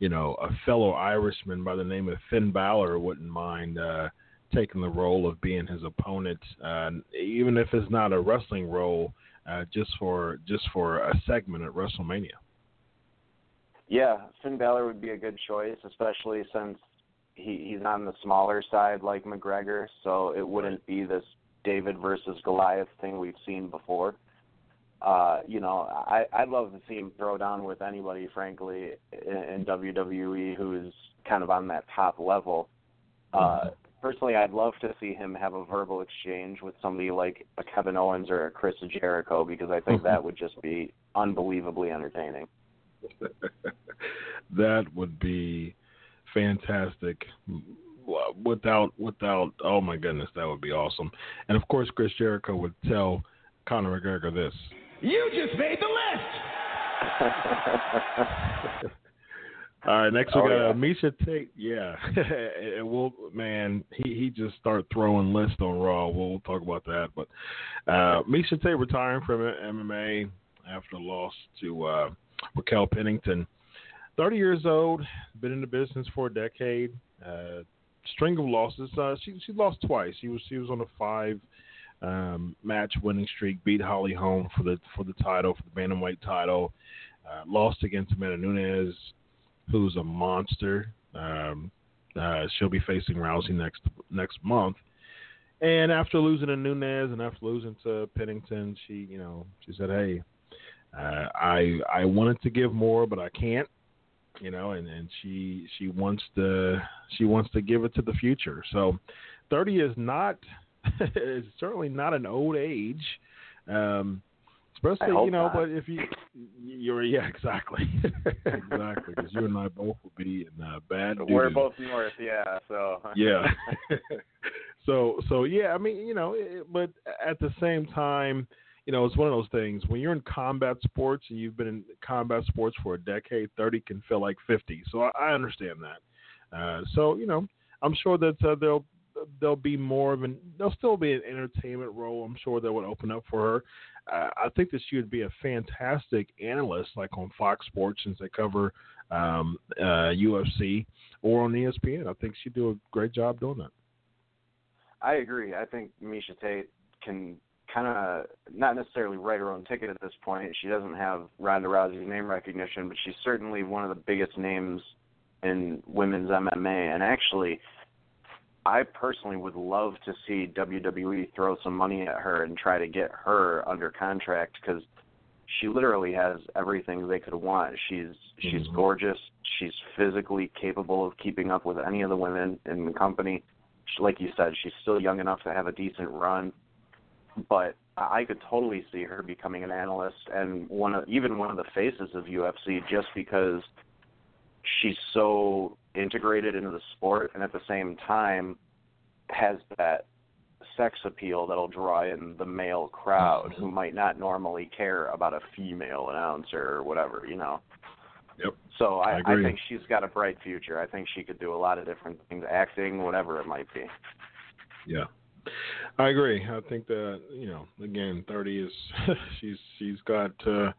you know a fellow Irishman by the name of Finn Balor wouldn't mind uh, taking the role of being his opponent, uh, even if it's not a wrestling role, uh, just for just for a segment at WrestleMania. Yeah, Finn Balor would be a good choice, especially since he he's on the smaller side like McGregor, so it wouldn't be this David versus Goliath thing we've seen before. Uh, you know, I I'd love to see him throw down with anybody, frankly, in, in WWE who's kind of on that top level. Uh, mm-hmm. personally, I'd love to see him have a verbal exchange with somebody like a Kevin Owens or a Chris Jericho because I think that would just be unbelievably entertaining. that would be fantastic. Without, without, oh my goodness, that would be awesome. And of course, Chris Jericho would tell Conor McGregor this: "You just made the list." All right, next we oh, got yeah. uh, Miesha Tate. Yeah, and we'll man, he he just start throwing lists on Raw. We'll, we'll talk about that. But uh, Miesha Tate retiring from MMA after a loss to uh, Raquel Pennington. 30 years old, been in the business for a decade. Uh, string of losses. Uh, she she lost twice. She was she was on a five um, match winning streak. Beat Holly Holm for the for the title for the bantamweight title. Uh, lost against Amanda Nunes, who's a monster. Um, uh, she'll be facing Rousey next next month. And after losing to Nunes and after losing to Pennington, she you know she said, "Hey, uh, I I wanted to give more, but I can't." You know, and and she she wants to she wants to give it to the future. So, thirty is not is certainly not an old age. Um, especially you know, not. but if you you're yeah exactly exactly because you and I both will be in uh, bad. We're both north, yeah. So yeah. so so yeah, I mean you know, but at the same time you know, it's one of those things when you're in combat sports and you've been in combat sports for a decade, 30 can feel like 50. So I, I understand that. Uh, so, you know, I'm sure that uh, there'll there'll be more of an there'll still be an entertainment role. I'm sure that would open up for her. Uh, I think that she would be a fantastic analyst, like on Fox Sports, since they cover um, uh, UFC, or on ESPN. I think she'd do a great job doing that. I agree. I think Miesha Tate can kind of not necessarily write her own ticket at this point. She doesn't have Ronda Rousey's name recognition, but she's certainly one of the biggest names in women's MMA. And actually, I personally would love to see WWE throw some money at her and try to get her under contract because she literally has everything they could want. She's mm-hmm. she's gorgeous. She's physically capable of keeping up with any of the women in the company. She, like you said, she's still young enough to have a decent run but I could totally see her becoming an analyst and one of even one of the faces of UFC just because she's so integrated into the sport and at the same time has that sex appeal that'll draw in the male crowd who might not normally care about a female announcer or whatever, you know. Yep. So I, I, I think she's got a bright future. I think she could do a lot of different things, acting, whatever it might be. Yeah. I agree. I think that you know, again, thirty is she's she's got uh,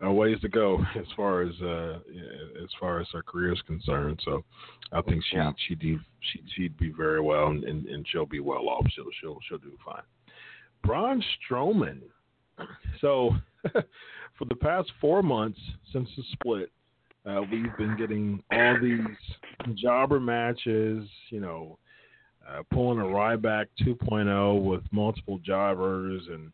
a ways to go as far as uh, as far as her career is concerned. So I think she yeah. she do she she'd be very well, and, and, and she'll be well off. She'll she'll she'll do fine. Braun Strowman. So for the past four months since the split, uh, we've been getting all these jobber matches. You know uh, pulling a Ryback 2.0 with multiple jobbers and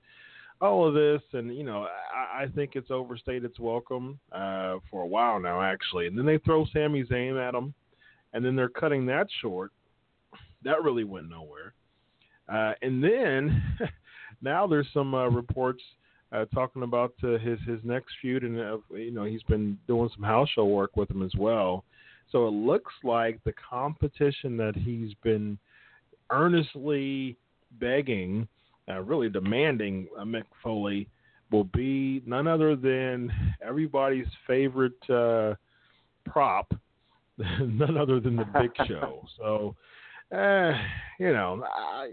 all of this. And, you know, I, I think it's overstayed its welcome uh, for a while now, actually. And then they throw Sami Zayn at them, and then they're cutting that short. That really went nowhere. Uh, and then now there's some uh, reports uh, talking about uh, his his next feud, and you know he's been doing some house show work with him as well. So it looks like the competition that he's been earnestly begging, uh, really demanding uh, Mick Foley will be none other than everybody's favorite uh, prop, none other than the Big Show. So, uh, you know, I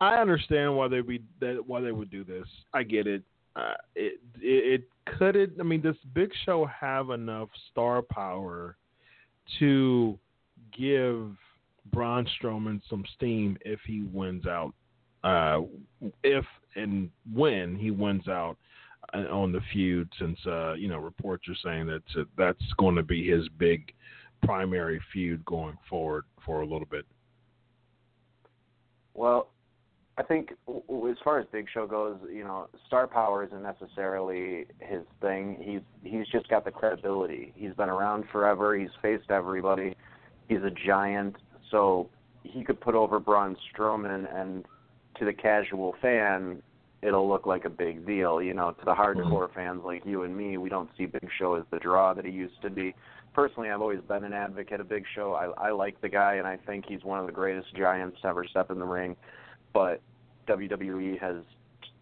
I understand why they be that why they would do this. I get it. Uh, it, it it could it. I mean, does Big Show have enough star power to give Braun Strowman some steam if he wins out? Uh, if and when he wins out uh, on the feud, since uh, you know reports are saying that uh, that's going to be his big primary feud going forward for a little bit. Well, I think as far as Big Show goes, you know, star power isn't necessarily his thing. He's he's just got the credibility. He's been around forever. He's faced everybody. He's a giant, so he could put over Braun Strowman, and to the casual fan, it'll look like a big deal. You know, to the hardcore mm-hmm. fans like you and me, we don't see Big Show as the draw that he used to be. Personally, I've always been an advocate of Big Show. I I like the guy, and I think he's one of the greatest giants to ever step in the ring but WWE has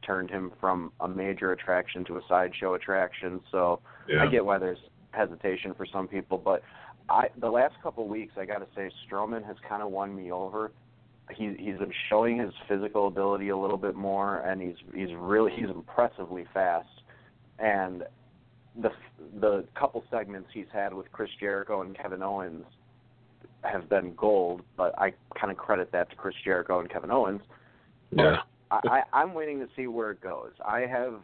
turned him from a major attraction to a sideshow attraction. So yeah. I get why there's hesitation for some people, but I the last couple of weeks I got to say Strowman has kind of won me over. He he's been showing his physical ability a little bit more, and he's he's really he's impressively fast. And the the couple segments he's had with Chris Jericho and Kevin Owens have been gold, but I kind of credit that to Chris Jericho and Kevin Owens yeah. I, I'm waiting to see where it goes. I have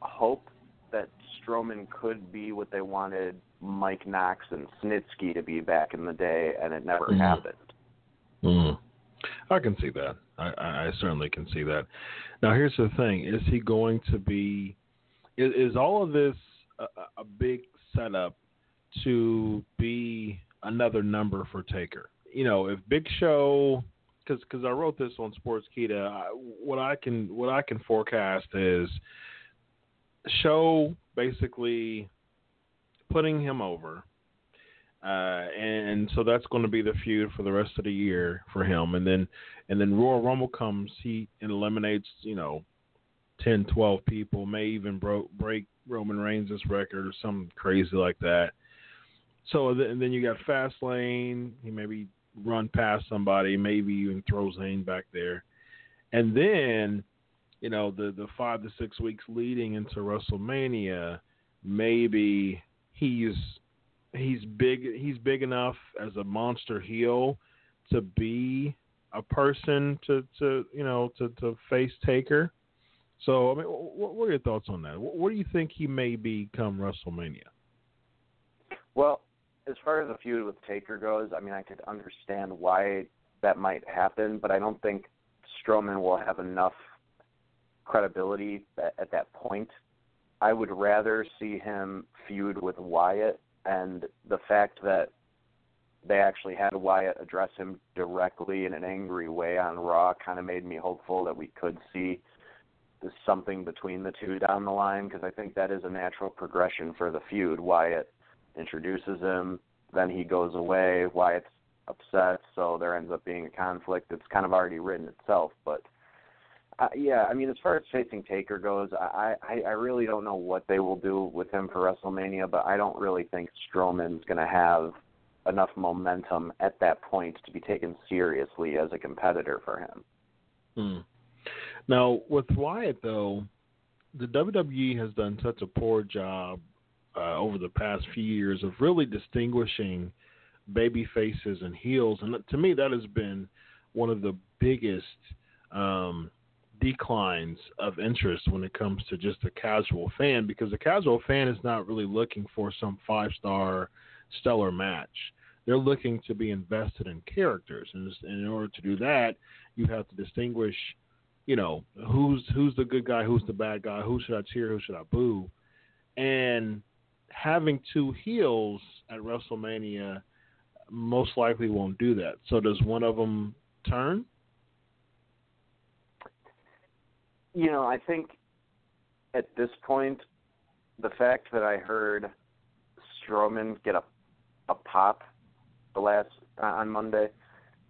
hope that Strowman could be what they wanted Mike Knox and Snitsky to be back in the day, and it never mm. happened. Mm. I can see that. I, I certainly can see that. Now, here's the thing: is he going to be? Is, is all of this a, a big setup to be another number for Taker? You know, if Big Show because because I wrote this on Sportskeeda. I, what I can what I can forecast is show basically putting him over, uh, and so that's going to be the feud for the rest of the year for him. And then and then Royal Rumble comes, he eliminates you know 10, 12 people, may even broke break Roman Reigns' record or something crazy like that. So and then you got Fastlane. He maybe run past somebody, maybe even throw Zayn back there, and then you know the the five to six weeks leading into WrestleMania, maybe he's he's big he's big enough as a monster heel to be a person to to you know to to face Taker. So I mean, what, what are your thoughts on that? What, what do you think he may be come WrestleMania? Well, as far as the feud with Taker goes, I mean, I could understand why that might happen, but I don't think Strowman will have enough credibility at, at that point. I would rather see him feud with Wyatt, and the fact that they actually had Wyatt address him directly in an angry way on Raw kind of made me hopeful that we could see something between the two down the line because I think that is a natural progression for the feud. Wyatt introduces him, then he goes away. Wyatt's upset, so there ends up being a conflict. It's kind of already written itself, but uh, yeah, I mean, as far as facing Taker goes, I, I I really don't know what they will do with him for WrestleMania, but I don't really think Strowman's going to have enough momentum at that point to be taken seriously as a competitor for him. Hmm. Now, with Wyatt though, the WWE has done such a poor job uh, over the past few years of really distinguishing baby faces and heels, and to me that has been one of the biggest um, declines of interest when it comes to just a casual fan because a casual fan is not really looking for some five star stellar match. They're looking to be invested in characters, and in order to do that, you have to distinguish, you know, who's who's the good guy, who's the bad guy, who should I cheer, who should I boo, and having two heels at WrestleMania most likely won't do that. So does one of them turn you know, I think at this point, the fact that I heard Strowman get a a pop the last uh, on Monday,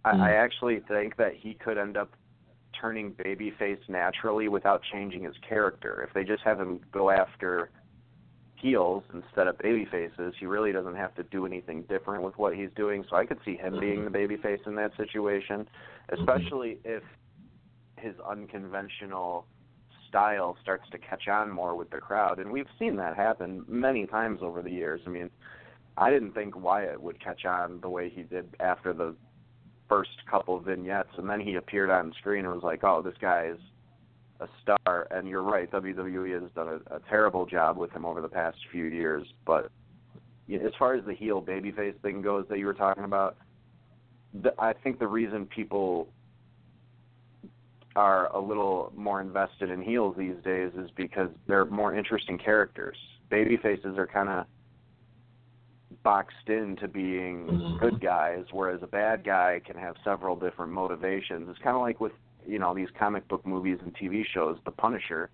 Mm. I, I actually think that he could end up turning babyface naturally without changing his character. If they just have him go after heels instead of baby faces, he really doesn't have to do anything different with what he's doing. So I could see him being the baby face in that situation, especially if his unconventional style starts to catch on more with the crowd. And we've seen that happen many times over the years. I mean, I didn't think Wyatt would catch on the way he did after the first couple vignettes, and then he appeared on screen and was like, "Oh, this guy is a star." And you're right, WWE has done a, a terrible job with him over the past few years. But you know, as far as the heel babyface thing goes that you were talking about, the, I think the reason people are a little more invested in heels these days is because they're more interesting characters. Baby faces are kind of boxed into being Mhm. good guys, whereas a bad guy can have several different motivations. It's kind of like with you know these comic book movies and TV shows. The Punisher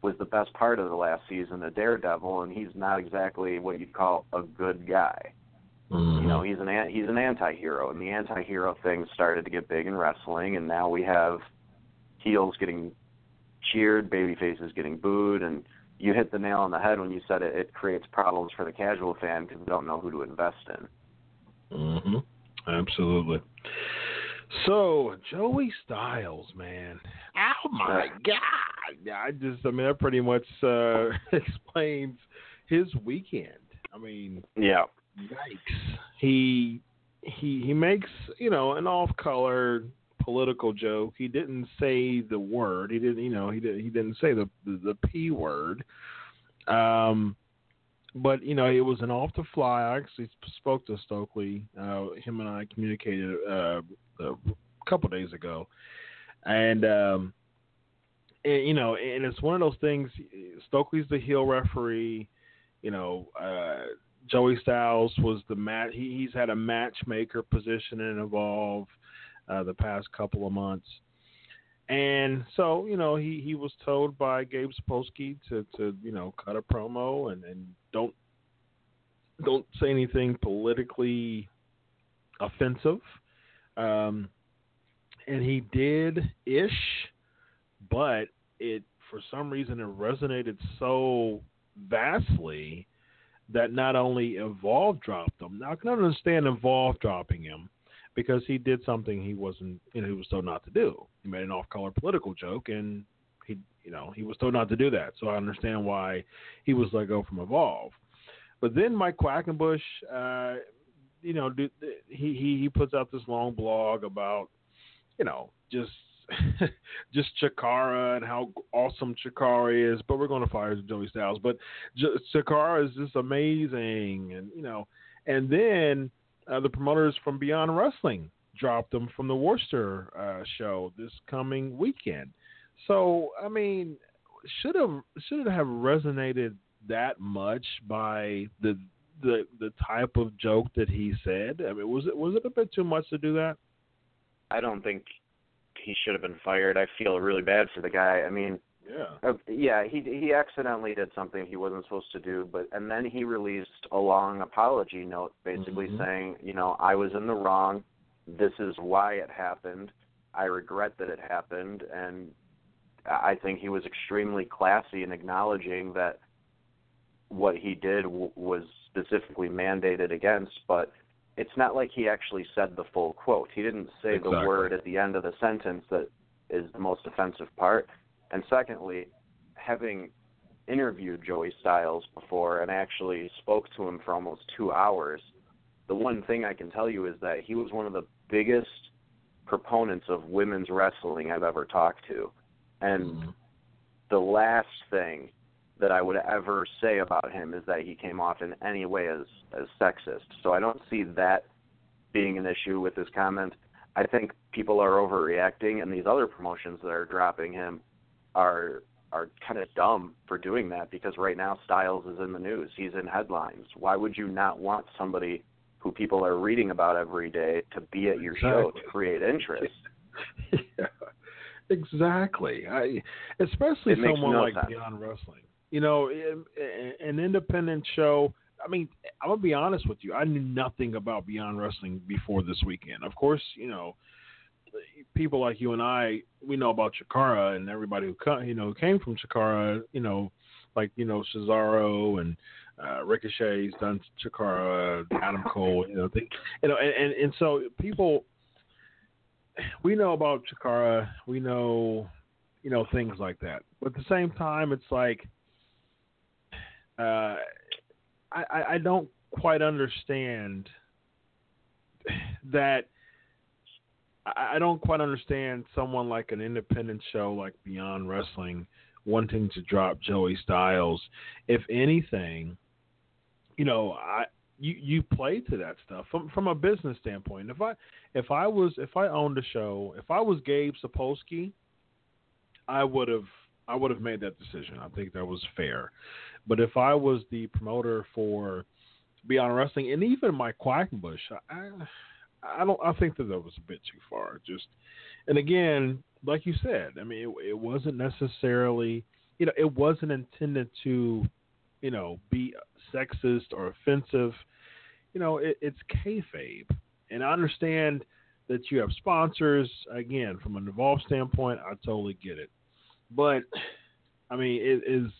was the best part of the last season of Daredevil, and he's not exactly what you'd call a good guy. Mhm. You know, he's an an- he's an anti-hero, and the anti-hero thing started to get big in wrestling, and now we have heels getting cheered, baby faces getting booed, and you hit the nail on the head when you said it. It creates problems for the casual fan because they don't know who to invest in. Mm-hmm. Absolutely. So Joey Styles, man. Oh my God! I just, I mean, that pretty much uh, explains his weekend. I mean, Yeah. yikes! He he he makes you know an off-color political joke. He didn't say the word. He didn't, you know, he didn't he didn't say the the, the p word. Um, but you know, it was an off the fly. I actually spoke to Stokely. Uh, him and I communicated uh, a couple days ago, and um, and, you know, and it's one of those things. Stokely's the heel referee. You know, uh, Joey Styles was the match. He, he's had a matchmaker position and Evolve uh, the past couple of months. And so, you know, he, he was told by Gabe Sapolsky to, to, you know, cut a promo and, and don't don't say anything politically offensive. Um, and he did ish, but it for some reason it resonated so vastly that not only Evolve dropped him. Now I can understand Evolve dropping him because he did something he wasn't, you know, he was told not to do. He made an off-color political joke, and he, you know, he was told not to do that. So I understand why he was let go from Evolve. But then Mike Quackenbush, uh, you know, he he he puts out this long blog about, you know, just just Chikara and how awesome Chikara is. But we're going to fire Joey Styles. But J- Chikara is just amazing, and you know, and then uh, the promoters from Beyond Wrestling dropped them from the Worcester uh, show this coming weekend. So I mean, should have should have resonated that much by the the the type of joke that he said? I mean, was it was it a bit too much to do that? I don't think he should have been fired. I feel really bad for the guy. I mean, Yeah. Uh, yeah, he he accidentally did something he wasn't supposed to do, but and then he released a long apology note, basically Mhm. saying, you know, I was in the wrong. This is why it happened. I regret that it happened, and I think he was extremely classy in acknowledging that what he did w- was specifically mandated against, but it's not like he actually said the full quote. He didn't say Exactly. the word at the end of the sentence that is the most offensive part. And secondly, having interviewed Joey Styles before and actually spoke to him for almost two hours, the one thing I can tell you is that he was one of the biggest proponents of women's wrestling I've ever talked to. And Mhm. the last thing that I would ever say about him is that he came off in any way as as sexist. So I don't see that being an issue with his comment. I think people are overreacting, and these other promotions that are dropping him are are kind of dumb for doing that because right now Styles is in the news. He's in headlines. Why would you not want somebody who people are reading about every day to be at your show to create interest? yeah. Exactly. I, especially It someone no like sense. Beyond Wrestling. You know, an independent show. I mean, I'm gonna be honest with you. I knew nothing about Beyond Wrestling before this weekend. Of course, you know, people like you and I, we know about Chikara and everybody who you know came from Chikara. You know, like you know Cesaro and uh, Ricochet's done Chikara, Adam Cole. You know, they, you know, and, and and so people we know about Chikara, we know, you know, things like that. But at the same time, it's like, uh, I, I don't quite understand that. I, don't quite understand someone like an independent show like Beyond Wrestling wanting to drop Joey Styles. If anything, you know, I you you play to that stuff from from a business standpoint. If I if I was if I owned a show, if I was Gabe Sapolsky, I would have I would have made that decision. I think that was fair. But if I was the promoter for Beyond Wrestling and even Mike Quackenbush, I I don't I think that that was a bit too far. Just and again, like you said, I mean, it, it wasn't necessarily you know it wasn't intended to you know be sexist or offensive. You know, it, it's kayfabe, and I understand that you have sponsors. Again, from an Evolve standpoint, I totally get it. But I mean, it is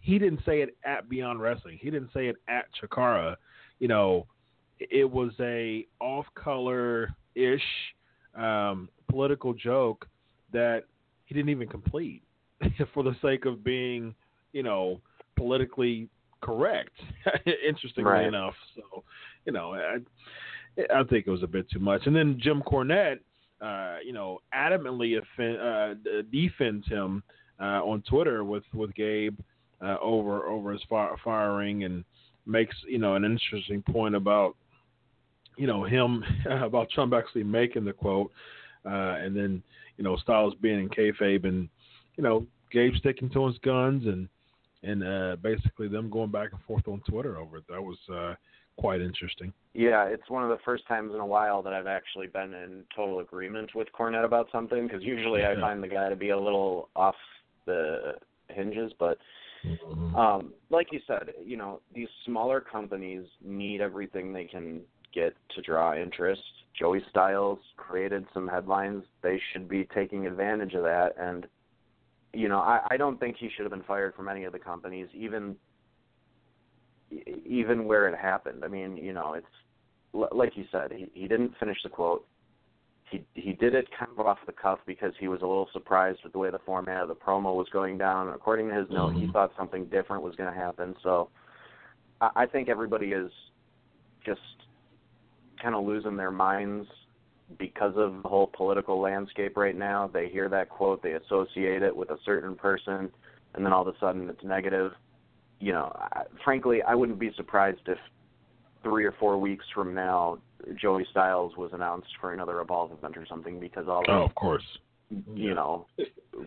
he didn't say it at Beyond Wrestling. He didn't say it at Chikara. You know, it was a off-color ish um, political joke that he didn't even complete for the sake of being, you know, politically correct. Interestingly Right. enough, so you know, I, I think it was a bit too much. And then Jim Cornette, uh, you know, adamantly offen- uh, defends him uh, on Twitter with with Gabe uh, over over his fi- firing and makes you know an interesting point about you know him about Trump actually making the quote, uh, and then you know Styles being in kayfabe and you know Gabe sticking to his guns and and uh, basically them going back and forth on Twitter over it. That was uh, quite interesting. Yeah, it's one of the first times in a while that I've actually been in total agreement with Cornette about something because usually I find the guy to be a little off the hinges, but Mm-hmm. um like you said, you know, these smaller companies need everything they can get to draw interest. Joey Styles created some headlines. They should be taking advantage of that and you know, I, I don't think he should have been fired from any of the companies, even even where it happened. I mean, you know, it's like you said, he, he didn't finish the quote. He he did it kind of off the cuff because he was a little surprised with the way the format of the promo was going down. According to his note, he Mhm. thought something different was going to happen. So I, I think everybody is just kind of losing their minds because of the whole political landscape right now. They hear that quote, they associate it with a certain person, and then all of a sudden it's negative. You know, I, frankly, I wouldn't be surprised if three or four weeks from now, Joey Styles was announced for another Evolve event or something because all Oh, of of course. you know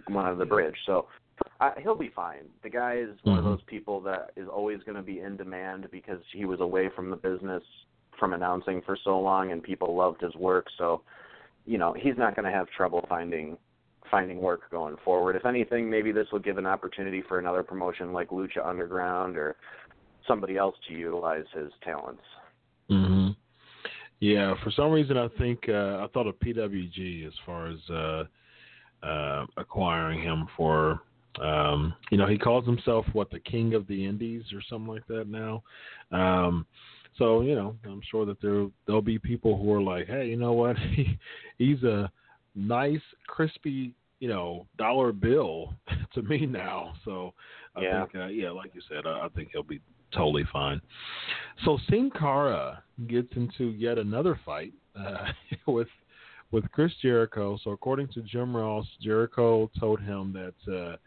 went under the bridge. So I, he'll be fine. The guy is one of Mhm. those people that is always going to be in demand because he was away from the business from announcing for so long, and people loved his work. So you know he's not going to have trouble finding finding work going forward. If anything, maybe this will give an opportunity for another promotion like Lucha Underground or somebody else to utilize his talents. hmm Yeah, for some reason I think uh, I thought of PWG as far as uh, uh, acquiring him for. Um, you know, he calls himself what the king of the Indies or something like that now. Um, so you know, I'm sure that there there'll be people who are like, hey, you know what? He, he's a nice, crispy, you know, dollar bill to me now. So I Yeah. think, uh, yeah, like you said, I, I think he'll be totally fine. So Sin Cara gets into yet another fight uh, with with Chris Jericho. So according to Jim Ross, Jericho told him that uh,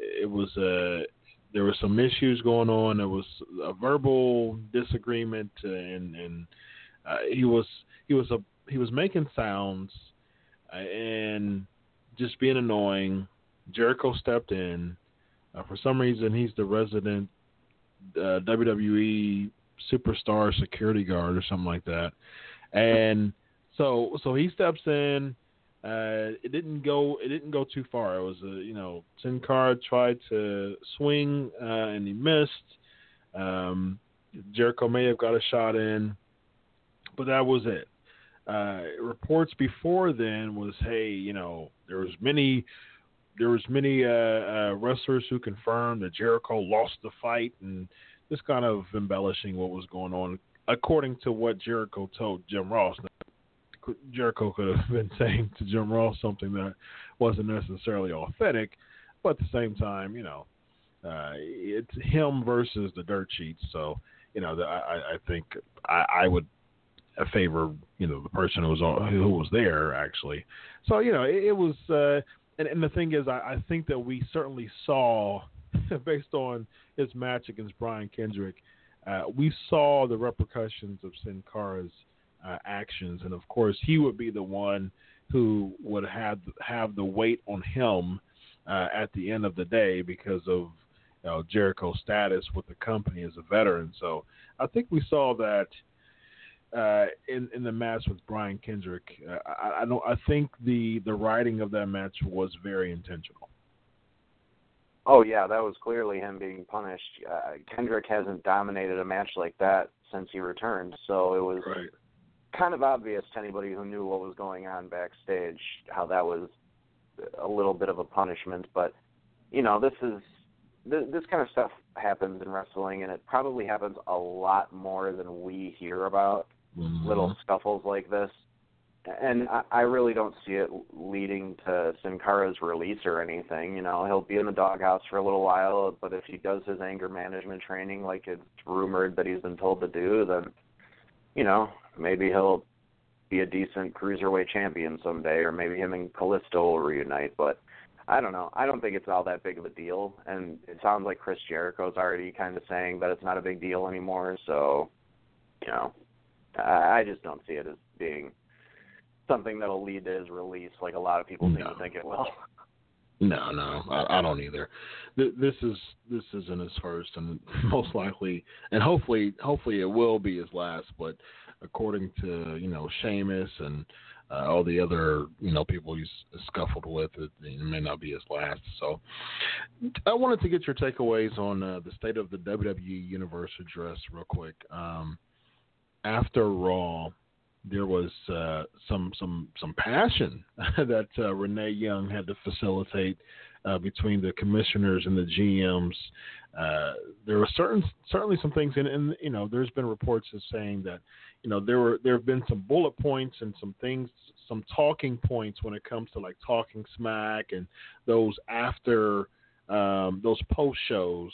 it was uh, there were some issues going on. There was a verbal disagreement, uh, and and uh, he was he was a he was making sounds uh, and just being annoying. Jericho stepped in. Uh, for some reason, he's the resident uh, WWE superstar security guard or something like that. And so so he steps in, uh, it didn't go it didn't go too far. It was a you know Sin Cara tried to swing uh, and he missed. Um, Jericho may have got a shot in, but that was it. Uh, reports before then was hey you know there was many there was many uh, uh, wrestlers who confirmed that Jericho lost the fight and just kind of embellishing what was going on according to what Jericho told Jim Ross. Jericho could have been saying to Jim Ross something that wasn't necessarily authentic, but at the same time, you know, uh, it's him versus the dirt sheets. So, you know, I, I think I, I would favor, you know, the person who was who was there actually. So, you know, it, it was, uh, and, and the thing is, I, I think that we certainly saw, based on his match against Brian Kendrick, uh, we saw the repercussions of Sin Cara's uh, actions, and of course, he would be the one who would have have the weight on him uh, at the end of the day because of you know, Jericho's status with the company as a veteran. So I think we saw that uh, in in the match with Brian Kendrick. Uh, I, I don't. I think the the writing of that match was very intentional. Oh yeah, that was clearly him being punished. Uh, Kendrick hasn't dominated a match like that since he returned, so it was right kind of obvious to anybody who knew what was going on backstage how that was a little bit of a punishment. But you know, this is this, this kind of stuff happens in wrestling, and it probably happens a lot more than we hear about. Mm-hmm. Little scuffles like this, and I, I really don't see it leading to Sin Cara's release or anything. You know, he'll be in the doghouse for a little while, but if he does his anger management training like it's rumored that he's been told to do, then you know, maybe he'll be a decent cruiserweight champion someday, or maybe him and Kalisto will reunite. But I don't know. I don't think it's all that big of a deal, and it sounds like Chris Jericho's already kind of saying that it's not a big deal anymore. So, you know, I, I just don't see it as being something that'll lead to his release, like a lot of people no. seem to think it will. No, no, I, I don't either. This is this isn't his first, and most likely, and hopefully, hopefully, it will be his last. But according to you know Sheamus and uh, all the other you know people he's scuffled with, it, it may not be his last. So, I wanted to get your takeaways on uh, the state of the WWE Universe address real quick. Um, after Raw, there was uh, some some some passion that uh, Renee Young had to facilitate uh, between the commissioners and the GMs. Uh, there were certain certainly some things, and, and you know, there's been reports of saying that you know there were there have been some bullet points and some things, some talking points when it comes to like talking smack and those after um, those post shows.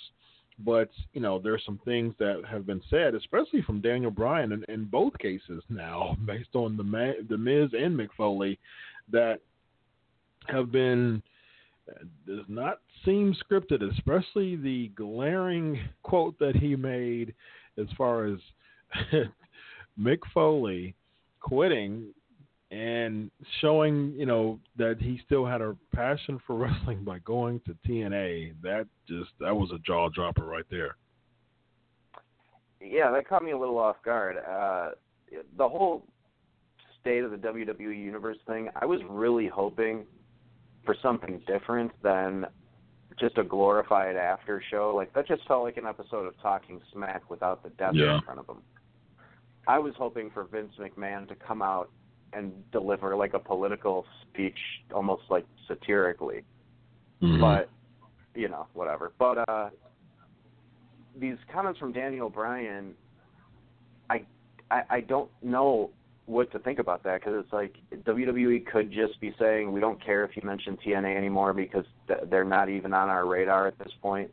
But you know there's some things that have been said, especially from Daniel Bryan in, in both cases now, based on the the Miz and Mick Foley that have been does not seem scripted, especially the glaring quote that he made as far as Mick Foley quitting and showing you know that he still had a passion for wrestling by going to TNA. That just that was a jaw dropper right there. Yeah, that caught me a little off guard. Uh, the whole state of the WWE universe thing, I was really hoping for something different than just a glorified after show. Like that just felt like an episode of Talking Smack without the death yeah. in front of him. I was hoping for Vince McMahon to come out and deliver like a political speech, almost like satirically. Mm-hmm. But you know, whatever. But uh, these comments from Daniel Bryan, I, I I don't know what to think about that because it's like WWE could just be saying we don't care if you mention TNA anymore because th- they're not even on our radar at this point.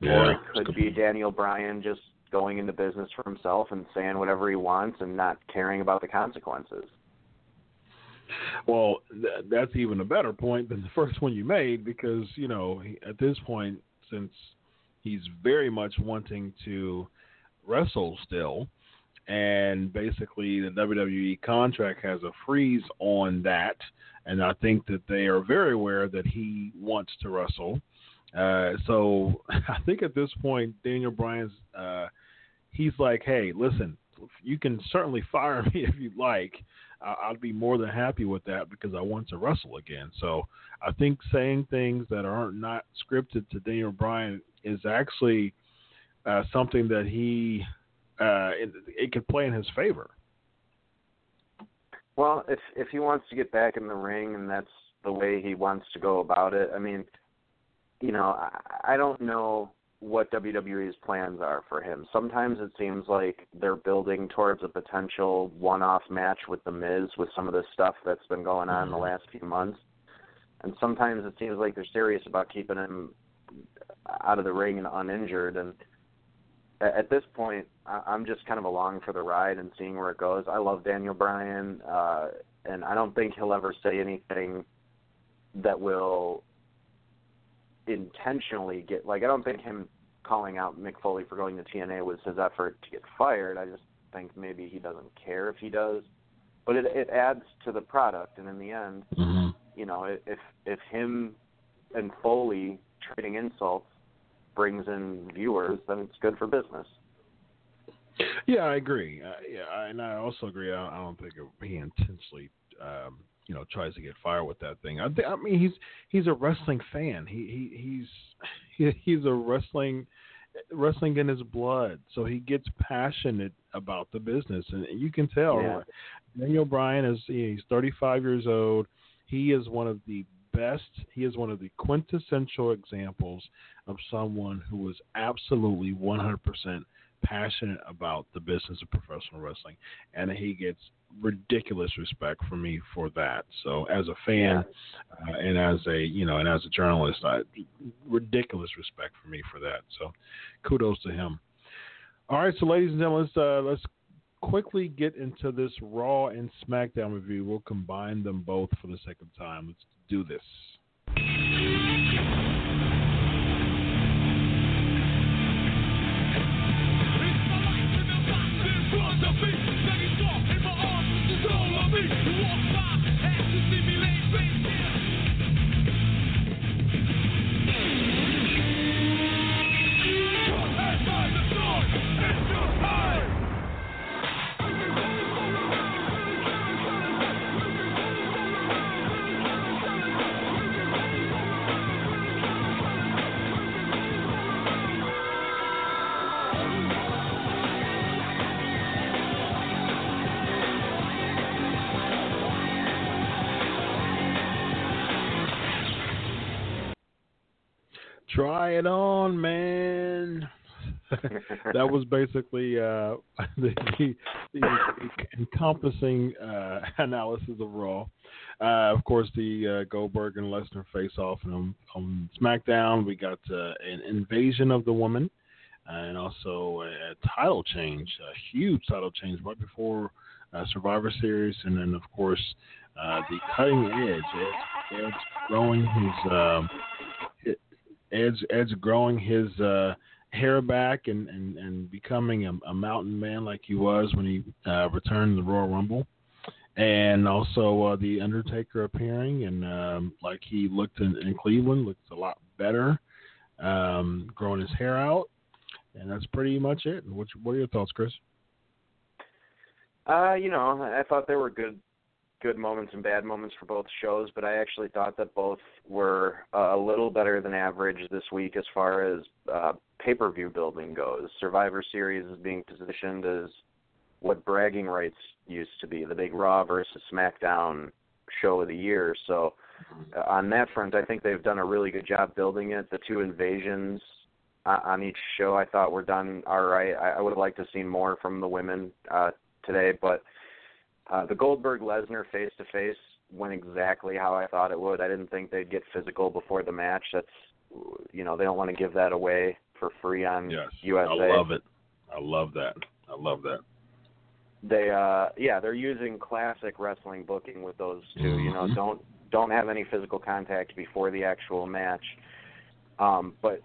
Yeah, or it could be Daniel Bryan just going into business for himself and saying whatever he wants and not caring about the consequences. Well, th- that's even a better point than the first one you made because you know at this point, since he's very much wanting to wrestle still, and basically the WWE contract has a freeze on that, and I think that they are very aware that he wants to wrestle. Uh, so I think at this point, Daniel Bryan's uh, he's like, hey, listen, you can certainly fire me if you'd like. I'd be more than happy with that because I want to wrestle again. So I think saying things that are not scripted to Daniel Bryan is actually uh, something that he uh, it, it could play in his favor. Well, if if he wants to get back in the ring and that's the way he wants to go about it, I mean, you know, I, I don't know what WWE's plans are for him. Sometimes it seems like they're building towards a potential one-off match with the Miz with some of the stuff that's been going on in the mm-hmm. last few months. And sometimes it seems like they're serious about keeping him out of the ring and uninjured and at this point, I'm just kind of along for the ride and seeing where it goes. I love Daniel Bryan, uh, and I don't think he'll ever say anything that will intentionally get like I don't think him calling out Mick Foley for going to TNA was his effort to get fired. I just think maybe he doesn't care if he does, but it it adds to the product, and in the end, mm-hmm. you know, if if him and Foley trading insults brings in viewers, then it's good for business. Yeah, I agree. Uh, yeah, and I also agree. I, I don't think he intentionally, um, you know, tries to get fired with that thing. I, th- I mean, he's he's a wrestling fan. He he he's he, he's a wrestling wrestling in his blood, so he gets passionate about the business, and you can tell. Yeah. Daniel Bryan is he's 35 years old. He is one of the best. He is one of the quintessential examples of someone who is absolutely 100% passionate about the business of professional wrestling, and he gets ridiculous respect for me for that. So, as a fan, uh, and as a you know, and as a journalist, I, ridiculous respect for me for that. So, kudos to him. All right, so ladies and gentlemen, let's, uh, let's quickly get into this Raw and SmackDown review. We'll combine them both for the sake of time. Let's do this. Try it on, man. that was basically uh, the, the, the, encompassing uh, analysis of Raw. Uh, of course, the uh, Goldberg and Lesnar face off on, on SmackDown. We got uh, an invasion of the woman, and also a, a, title change, a huge title change right before uh, Survivor Series, and then of course the cutting edge. Edge, Edge growing his um, Edge Edge growing his uh, hair back and, and, and becoming a, a mountain man like he was when he uh, returned to the Royal Rumble, and also uh, the Undertaker appearing and um, like he looked in, in Cleveland looks a lot better, um, growing his hair out, and that's pretty much it. What what are your thoughts, Chris? Uh, you know, I thought they were good good moments and bad moments for both shows, but I actually thought that both were uh, a little better than average this week as far as uh, pay per view building goes. Survivor Series is being positioned as what bragging rights used to be the big Raw versus SmackDown show of the year. So, uh, on that front, I think they've done a really good job building it. The two invasions uh, on each show I thought were done all right. I, I would have liked to see more from the women uh, today, but uh, the Goldberg Lesnar face to face went exactly how I thought it would. I didn't think they'd get physical before the match. That's you know they don't want to give that away for free on yes, USA. I love it. I love that. I love that. They uh yeah they're using classic wrestling booking with those 2 mm-hmm. You know mm-hmm. don't don't have any physical contact before the actual match. Um, but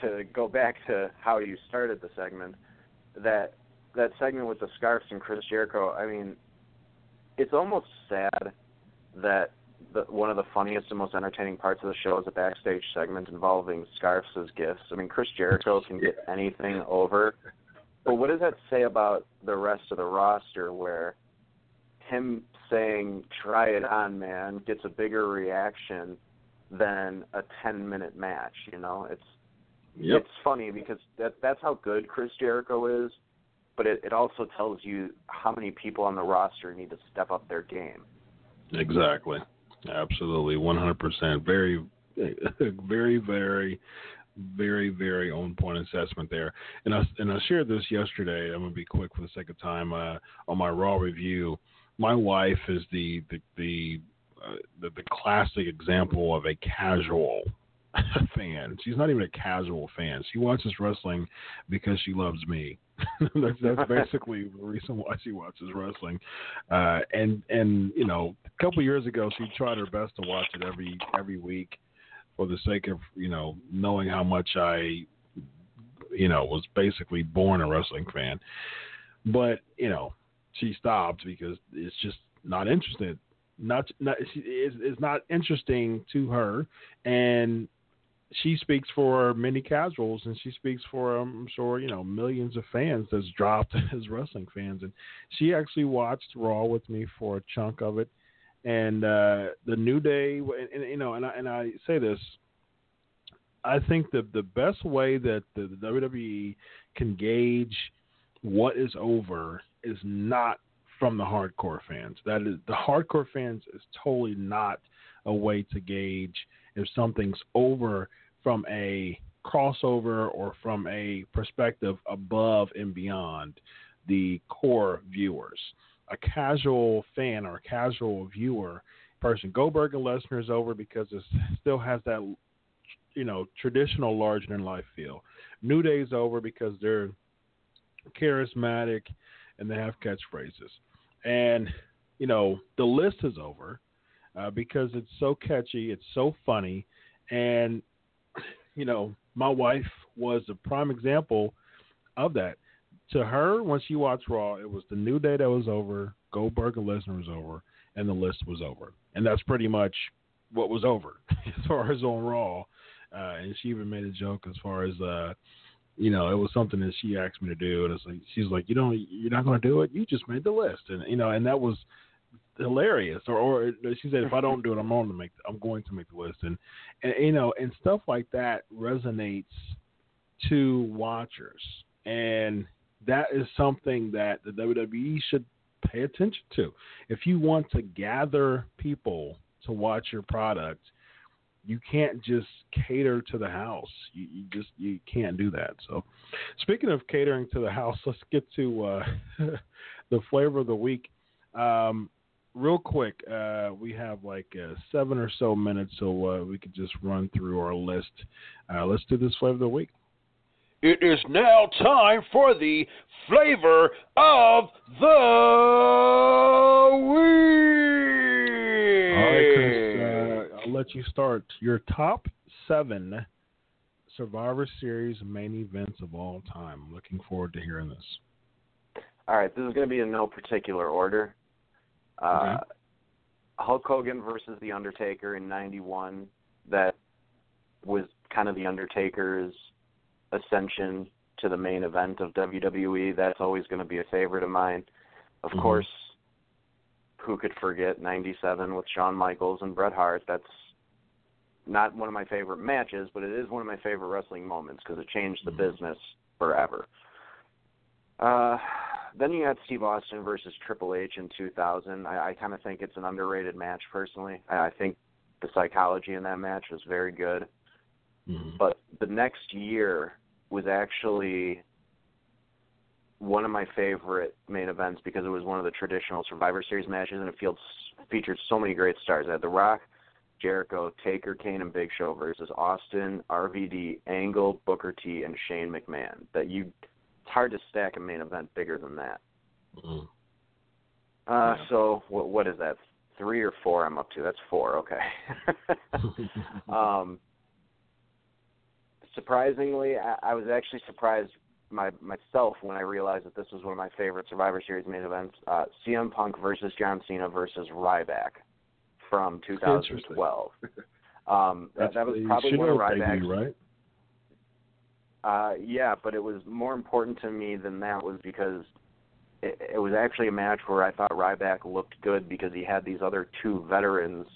to go back to how you started the segment, that that segment with the scarves and Chris Jericho, I mean, it's almost sad that the, one of the funniest and most entertaining parts of the show is a backstage segment involving scarves as gifts. I mean, Chris Jericho can get anything over but what does that say about the rest of the roster where him saying "try it on, man" gets a bigger reaction than a 10-minute match, you know? It's Yep. it's funny because that that's how good Chris Jericho is, but it, it also tells you how many people on the roster need to step up their game. Exactly. Absolutely. 100%. Very, very, very, very, very on point assessment there. And I, and I shared this yesterday. I'm going to be quick for the sake of time. Uh, on my Raw review, my wife is the, the, the, uh, the, the classic example of a casual fan. She's not even a casual fan. She watches wrestling because she loves me. that's that's basically the reason why she watches wrestling. Uh, and and you know, a couple years ago, she tried her best to watch it every every week for the sake of you know knowing how much I you know was basically born a wrestling fan. But you know, she stopped because it's just not interested. Not not it's, it's not interesting to her, and she speaks for many casuals and she speaks for I'm sure you know millions of fans that's dropped as wrestling fans. And she actually watched Raw with me for a chunk of it. And uh the New Day and, and you know and I and I say this I think the the best way that the, the WWE can gauge what is over is not from the hardcore fans. That is the hardcore fans is totally not a way to gauge if something's over from a crossover or from a perspective above and beyond the core viewers. A casual fan or casual viewer person, Goldberg and Lesnar is over because it still has that, you know, traditional larger than life feel. New Day's over because they're charismatic and they have catchphrases. And, you know, the list is over uh, because it's so catchy, it's so funny, and you know, my wife was a prime example of that. To her, when she watched Raw, it was the new day that was over, Goldberg and Lesnar was over, and the list was over. And that's pretty much what was over as far as on Raw. Uh, and she even made a joke as far as, uh, you know, it was something that she asked me to do, and it's like she's like, you know, you're not going to do it. You just made the list, and you know, and that was hilarious. Or, or she said, if I don't do it, I'm on to make. I'm going to make the list, and, and you know, and stuff like that resonates to watchers, and that is something that the WWE should pay attention to. If you want to gather people to watch your product, you can't just cater to the house. You, you, just you can't do that. So, speaking of catering to the house, let's get to uh, the flavor of the week. Um, real quick, uh, we have like uh, seven or so minutes, so uh, we could just run through our list. Uh, let's do this flavor of the week. It is now time for the flavor of the week. All right, Chris, uh, I'll let you start. Your top seven Survivor Series main events of all time. Looking forward to hearing this. All right, this is going to be in no particular order. Uh, Hulk Hogan versus The Undertaker in '91. That was kind of The Undertaker's ascension to the main event of WWE. That's always going to be a favorite of mine. Of Mhm. course, who could forget '97 with Shawn Michaels and Bret Hart? That's not one of my favorite matches, but it is one of my favorite wrestling moments because it changed the Mhm. business forever. Uh, then you had Steve Austin versus Triple H in 2000. I, I kind of think it's an underrated match personally. I, I think the psychology in that match was very good. Mhm. But the next year was actually one of my favorite main events because it was one of the traditional Survivor Series matches, and it feels, featured so many great stars. I had The Rock, Jericho, Taker, Kane, and Big Show versus Austin, RVD, Angle, Booker T, and Shane McMahon. That you, it's hard to stack a main event bigger than that. Mhm. Uh, Yeah. so what, what is that? Three or four? I'm up to. That's four. Okay. um, surprisingly, I, I was actually surprised my myself when I realized that this was one of my favorite Survivor Series main events. Uh, CM Punk versus John Cena versus Ryback from 2012. Um, that, that was probably one of Ryback's right? Uh, yeah, but it was more important to me than that was because it, it was actually a match where I thought Ryback looked good because he had these other two veterans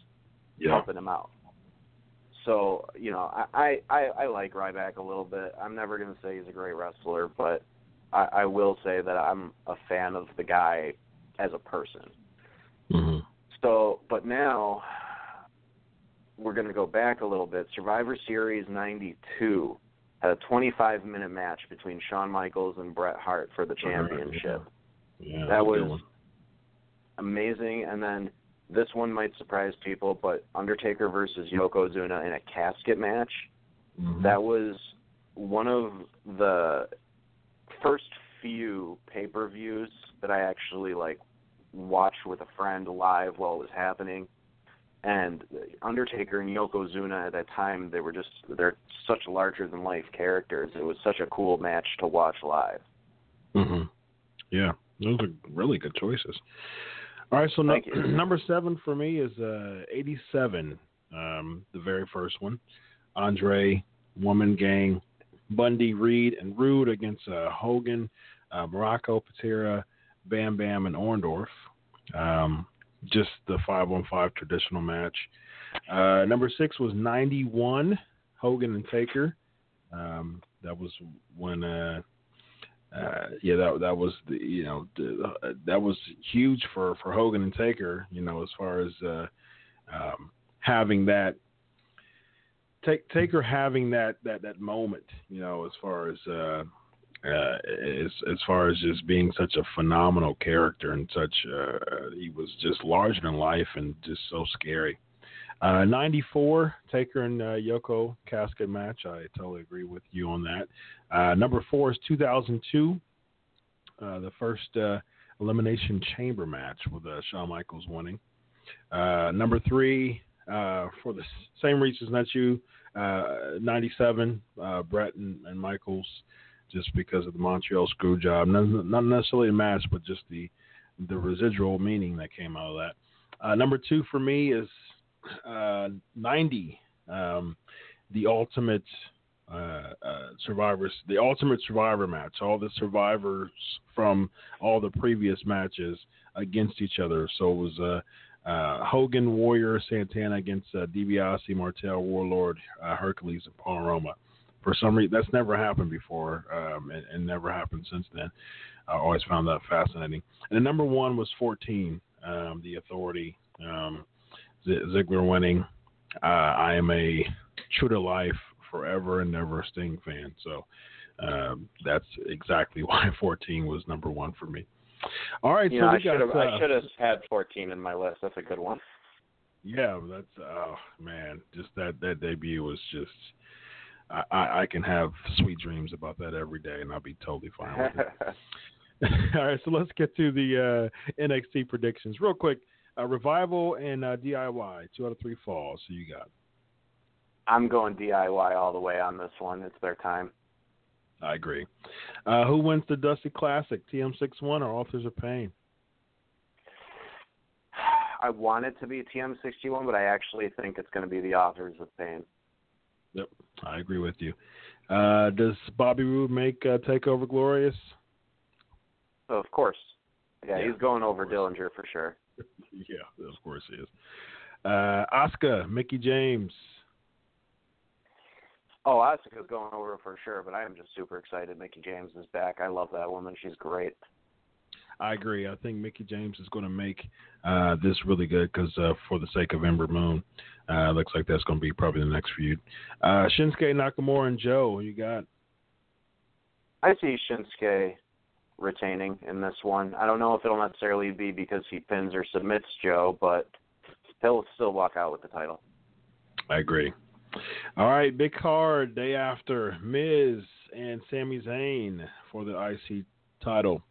Yeah. helping him out. So you know, I, I I I like Ryback a little bit. I'm never going to say he's a great wrestler, but I, I will say that I'm a fan of the guy as a person. hmm So, but now we're going to go back a little bit. Survivor Series 92 had a 25 minute match between Shawn Michaels and Bret Hart for the championship. Yeah, That that's a good was amazing. And then this one might surprise people, but Undertaker versus Yokozuna in a casket match. Mhm. That was one of the first few pay per views that I actually like watched with a friend live while it was happening. And Undertaker and Yokozuna at that time, they were just they're such larger than life characters. It was such a cool match to watch live. Mm-hmm. Yeah, those are really good choices. All right, so no, number seven for me is uh, 87, um, the very first one. Andre, One Man Gang, Bundy, Reed, and Rude against uh, Hogan, uh, Muraco, Patera, Bam Bam, and Orndorff. Um, just the 5 on 5 traditional match. Uh, number six was 91, Hogan and Taker. Um, that was when. Uh, uh, yeah, that that was the you know the, uh, that was huge for for Hogan and Taker. You know, as far as uh, um, having that take Taker having that that that moment. You know, as far as uh, as as far as just being such a phenomenal character and such uh, he was just larger than life and just so scary. Uh, 94, Taker and uh, Yoko casket match. I totally agree with you on that. Uh, number four is 2002, uh, the first Elimination Chamber match with uh, Shawn Michaels winning. Number three, for the same reasons that you, uh, 97, uh, Bret and, and Michaels, just because of the Montreal screw job. Not, necessarily a match, but just the the residual meaning that came out of that. Uh, number two for me is uh, 90, um, the ultimate uh, uh, survivors, the ultimate survivor match. All the survivors from all the previous matches against each other. So it was uh, uh, Hogan, Warrior, Santana against DiBiase, Martel, Warlord, Hercules, and Paul Roma. For some reason, that's never happened before, um, and, and never happened since then. I always found that fascinating. And the number one was 14, um, the Authority. Um, Z- Ziggler winning. Uh, I am a true to life, forever and never Sting fan. So um, that's exactly why 14 was number one for me. All right, You so know, I should have I uh, should have had 14 in my list. That's a good one. yeah, that's oh man, just that that debut was just. I, I, I can have sweet dreams about that every day, and I'll be totally fine with it. All right, so let's get to the uh, NXT predictions real quick. Uh, revival and uh, DIY, two out of three falls. So you got. I'm going DIY all the way on this one. It's their time. I agree. Uh, who wins the Dusty Classic, TM61 or Authors of Pain? I want it to be TM61, but I actually think it's going to be the Authors of Pain. Yep, I agree with you. Uh, does Bobby Roode make uh, Takeover glorious? So of course, yeah, Yeah, he's going over. Dillinger for sure. yeah, of course he is. Uh, Asuka, Mickie James. Oh, Asuka's going over for sure, but I am just super excited. Mickie James is back. I love that woman. She's great. I agree. I think Mickie James is going to make uh, this really good because uh, for the sake of Ember Moon, uh, looks like that's going to be probably the next feud. Uh, Shinsuke Nakamura and Joe, who you got? I see Shinsuke retaining in this one. I don't know if it'll necessarily be because he pins or submits Joe, but he'll still walk out with the title. I agree. All right, big card day after Miz and Sami Zayn for the IC title.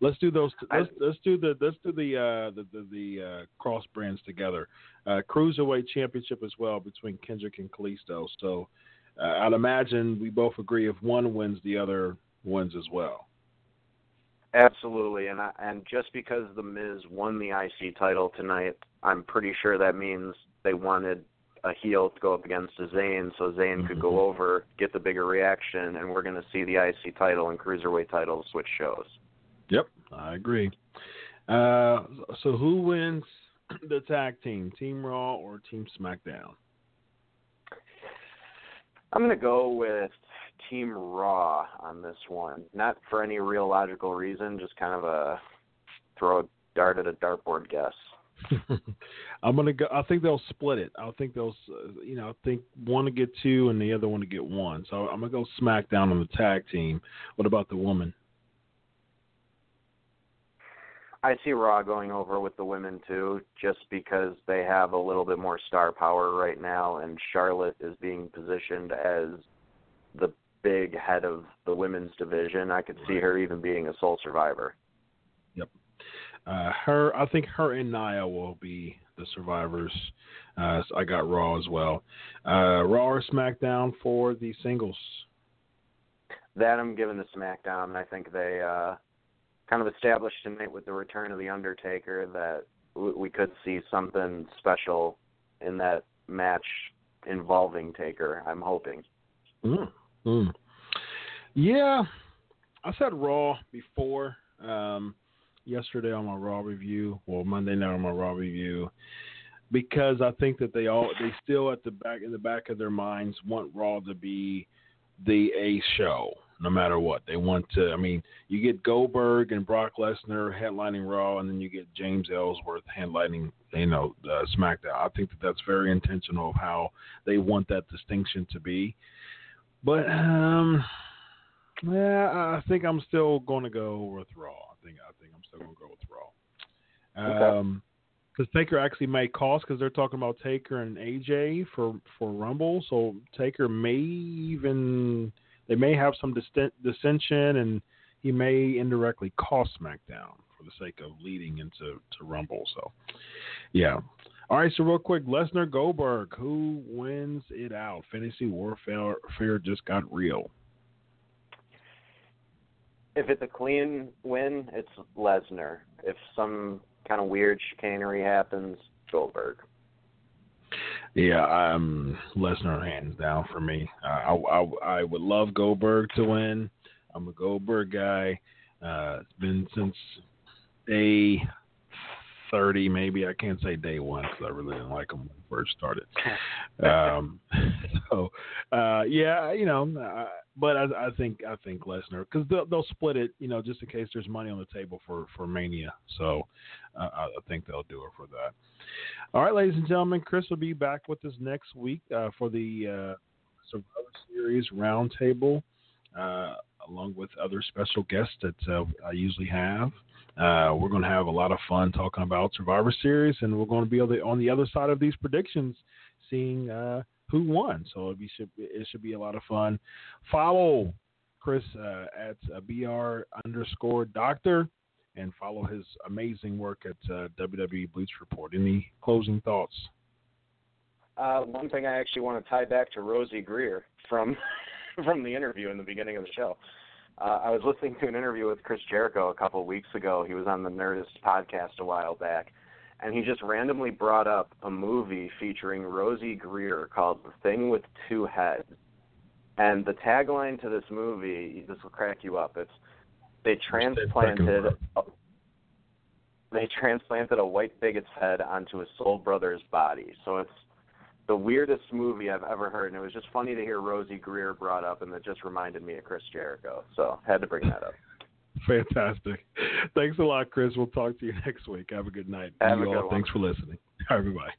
Let's do those. Let's, let's do the let's do the uh, the the, the uh, cross brands together. Uh, Cruiserweight Championship as well between Kendrick and Kalisto. So uh, I'd imagine we both agree if one wins, the other wins as well. Absolutely, and I, and just because the Miz won the IC title tonight, I'm pretty sure that means they wanted a heel to go up against a Zayn, so Zayn mm-hmm. could go mm-hmm. over, get the bigger reaction, and we're going to see the IC title and cruiserweight title switch shows. Yep, I agree. Uh, so who wins the tag team, Team Raw or Team SmackDown? I'm going to go with Team Raw on this one. Not for any real logical reason, just kind of a throw a dart at a dartboard guess. I'm gonna go. I think they'll split it. I think they'll, uh, you know, I think one to get two and the other one to get one. So I'm gonna go SmackDown on the tag team. What about the woman? I see Raw going over with the women too, just because they have a little bit more star power right now, and Charlotte is being positioned as the big head of the women's division. I could see her even being a sole survivor. Yep. Uh, her, I think her and Nia will be the survivors. Uh, so I got Raw as well. Uh, Raw or SmackDown for the singles. That I'm giving the SmackDown. And I think they uh, kind of established tonight with the return of the Undertaker that we could see something special in that match involving Taker. I'm hoping. Mm, mm. Yeah, I said Raw before. Um, yesterday on my Raw review, well Monday night on my Raw review, because I think that they all they still at the back in the back of their minds want Raw to be the A show no matter what. They want to. I mean, you get Goldberg and Brock Lesnar headlining Raw, and then you get James Ellsworth headlining, you know, uh, SmackDown. I think that that's very intentional of how they want that distinction to be. But um, yeah, I think I'm still going to go with Raw. I think I think I'm still going to go with Raw. Um, because Taker actually may cost because they're talking about Taker and AJ for for Rumble, so Taker may even they may have some dissension, and he may indirectly cost SmackDown for the sake of leading into to Rumble. So, yeah. All right, so real quick, Lesnar Goldberg, who wins it out? Fantasy warfare just got real. If it's a clean win, it's Lesnar. If some kind of weird chicanery happens, Goldberg. Yeah, um, Lesnar hands down for me. Uh, I, I I would love Goldberg to win. I'm a Goldberg guy. Uh, it's been since day thirty, maybe. I can't say day one because I really didn't like them when he first started. um, so uh, yeah, you know, uh, but I, I think I think Lesnar because they'll, they'll split it, you know, just in case there's money on the table for for Mania. So uh, I think they'll do it for that. All right, ladies and gentlemen, Chris will be back with us next week uh, for the uh, Survivor Series Roundtable, uh, along with other special guests that uh, I usually have. Uh, we're going to have a lot of fun talking about Survivor Series, and we're going to be on the, on the other side of these predictions, seeing uh, who won. So be, it should be a lot of fun. Follow Chris at br underscore doctor and follow his amazing work at uh, WWE Bleacher Report. Any closing thoughts? Uh, one thing I actually want to tie back to Rosey Grier from from the interview in the beginning of the show. Uh, I was listening to an interview with Chris Jericho a couple of weeks ago. He was on the Nerdist podcast a while back, and he just randomly brought up a movie featuring Rosey Grier called The Thing with Two Heads. And the tagline to this movie, this will crack you up. It's they transplanted a, they transplanted a white bigot's head onto a soul brother's body. So it's the weirdest movie I've ever heard, and it was just funny to hear Rosey Grier brought up, and that just reminded me of Chris Jericho. So had to bring that up. Fantastic. Thanks a lot, Chris. We'll talk to you next week. Have a good night. Have you a good all, one. Thanks for listening. Everybody.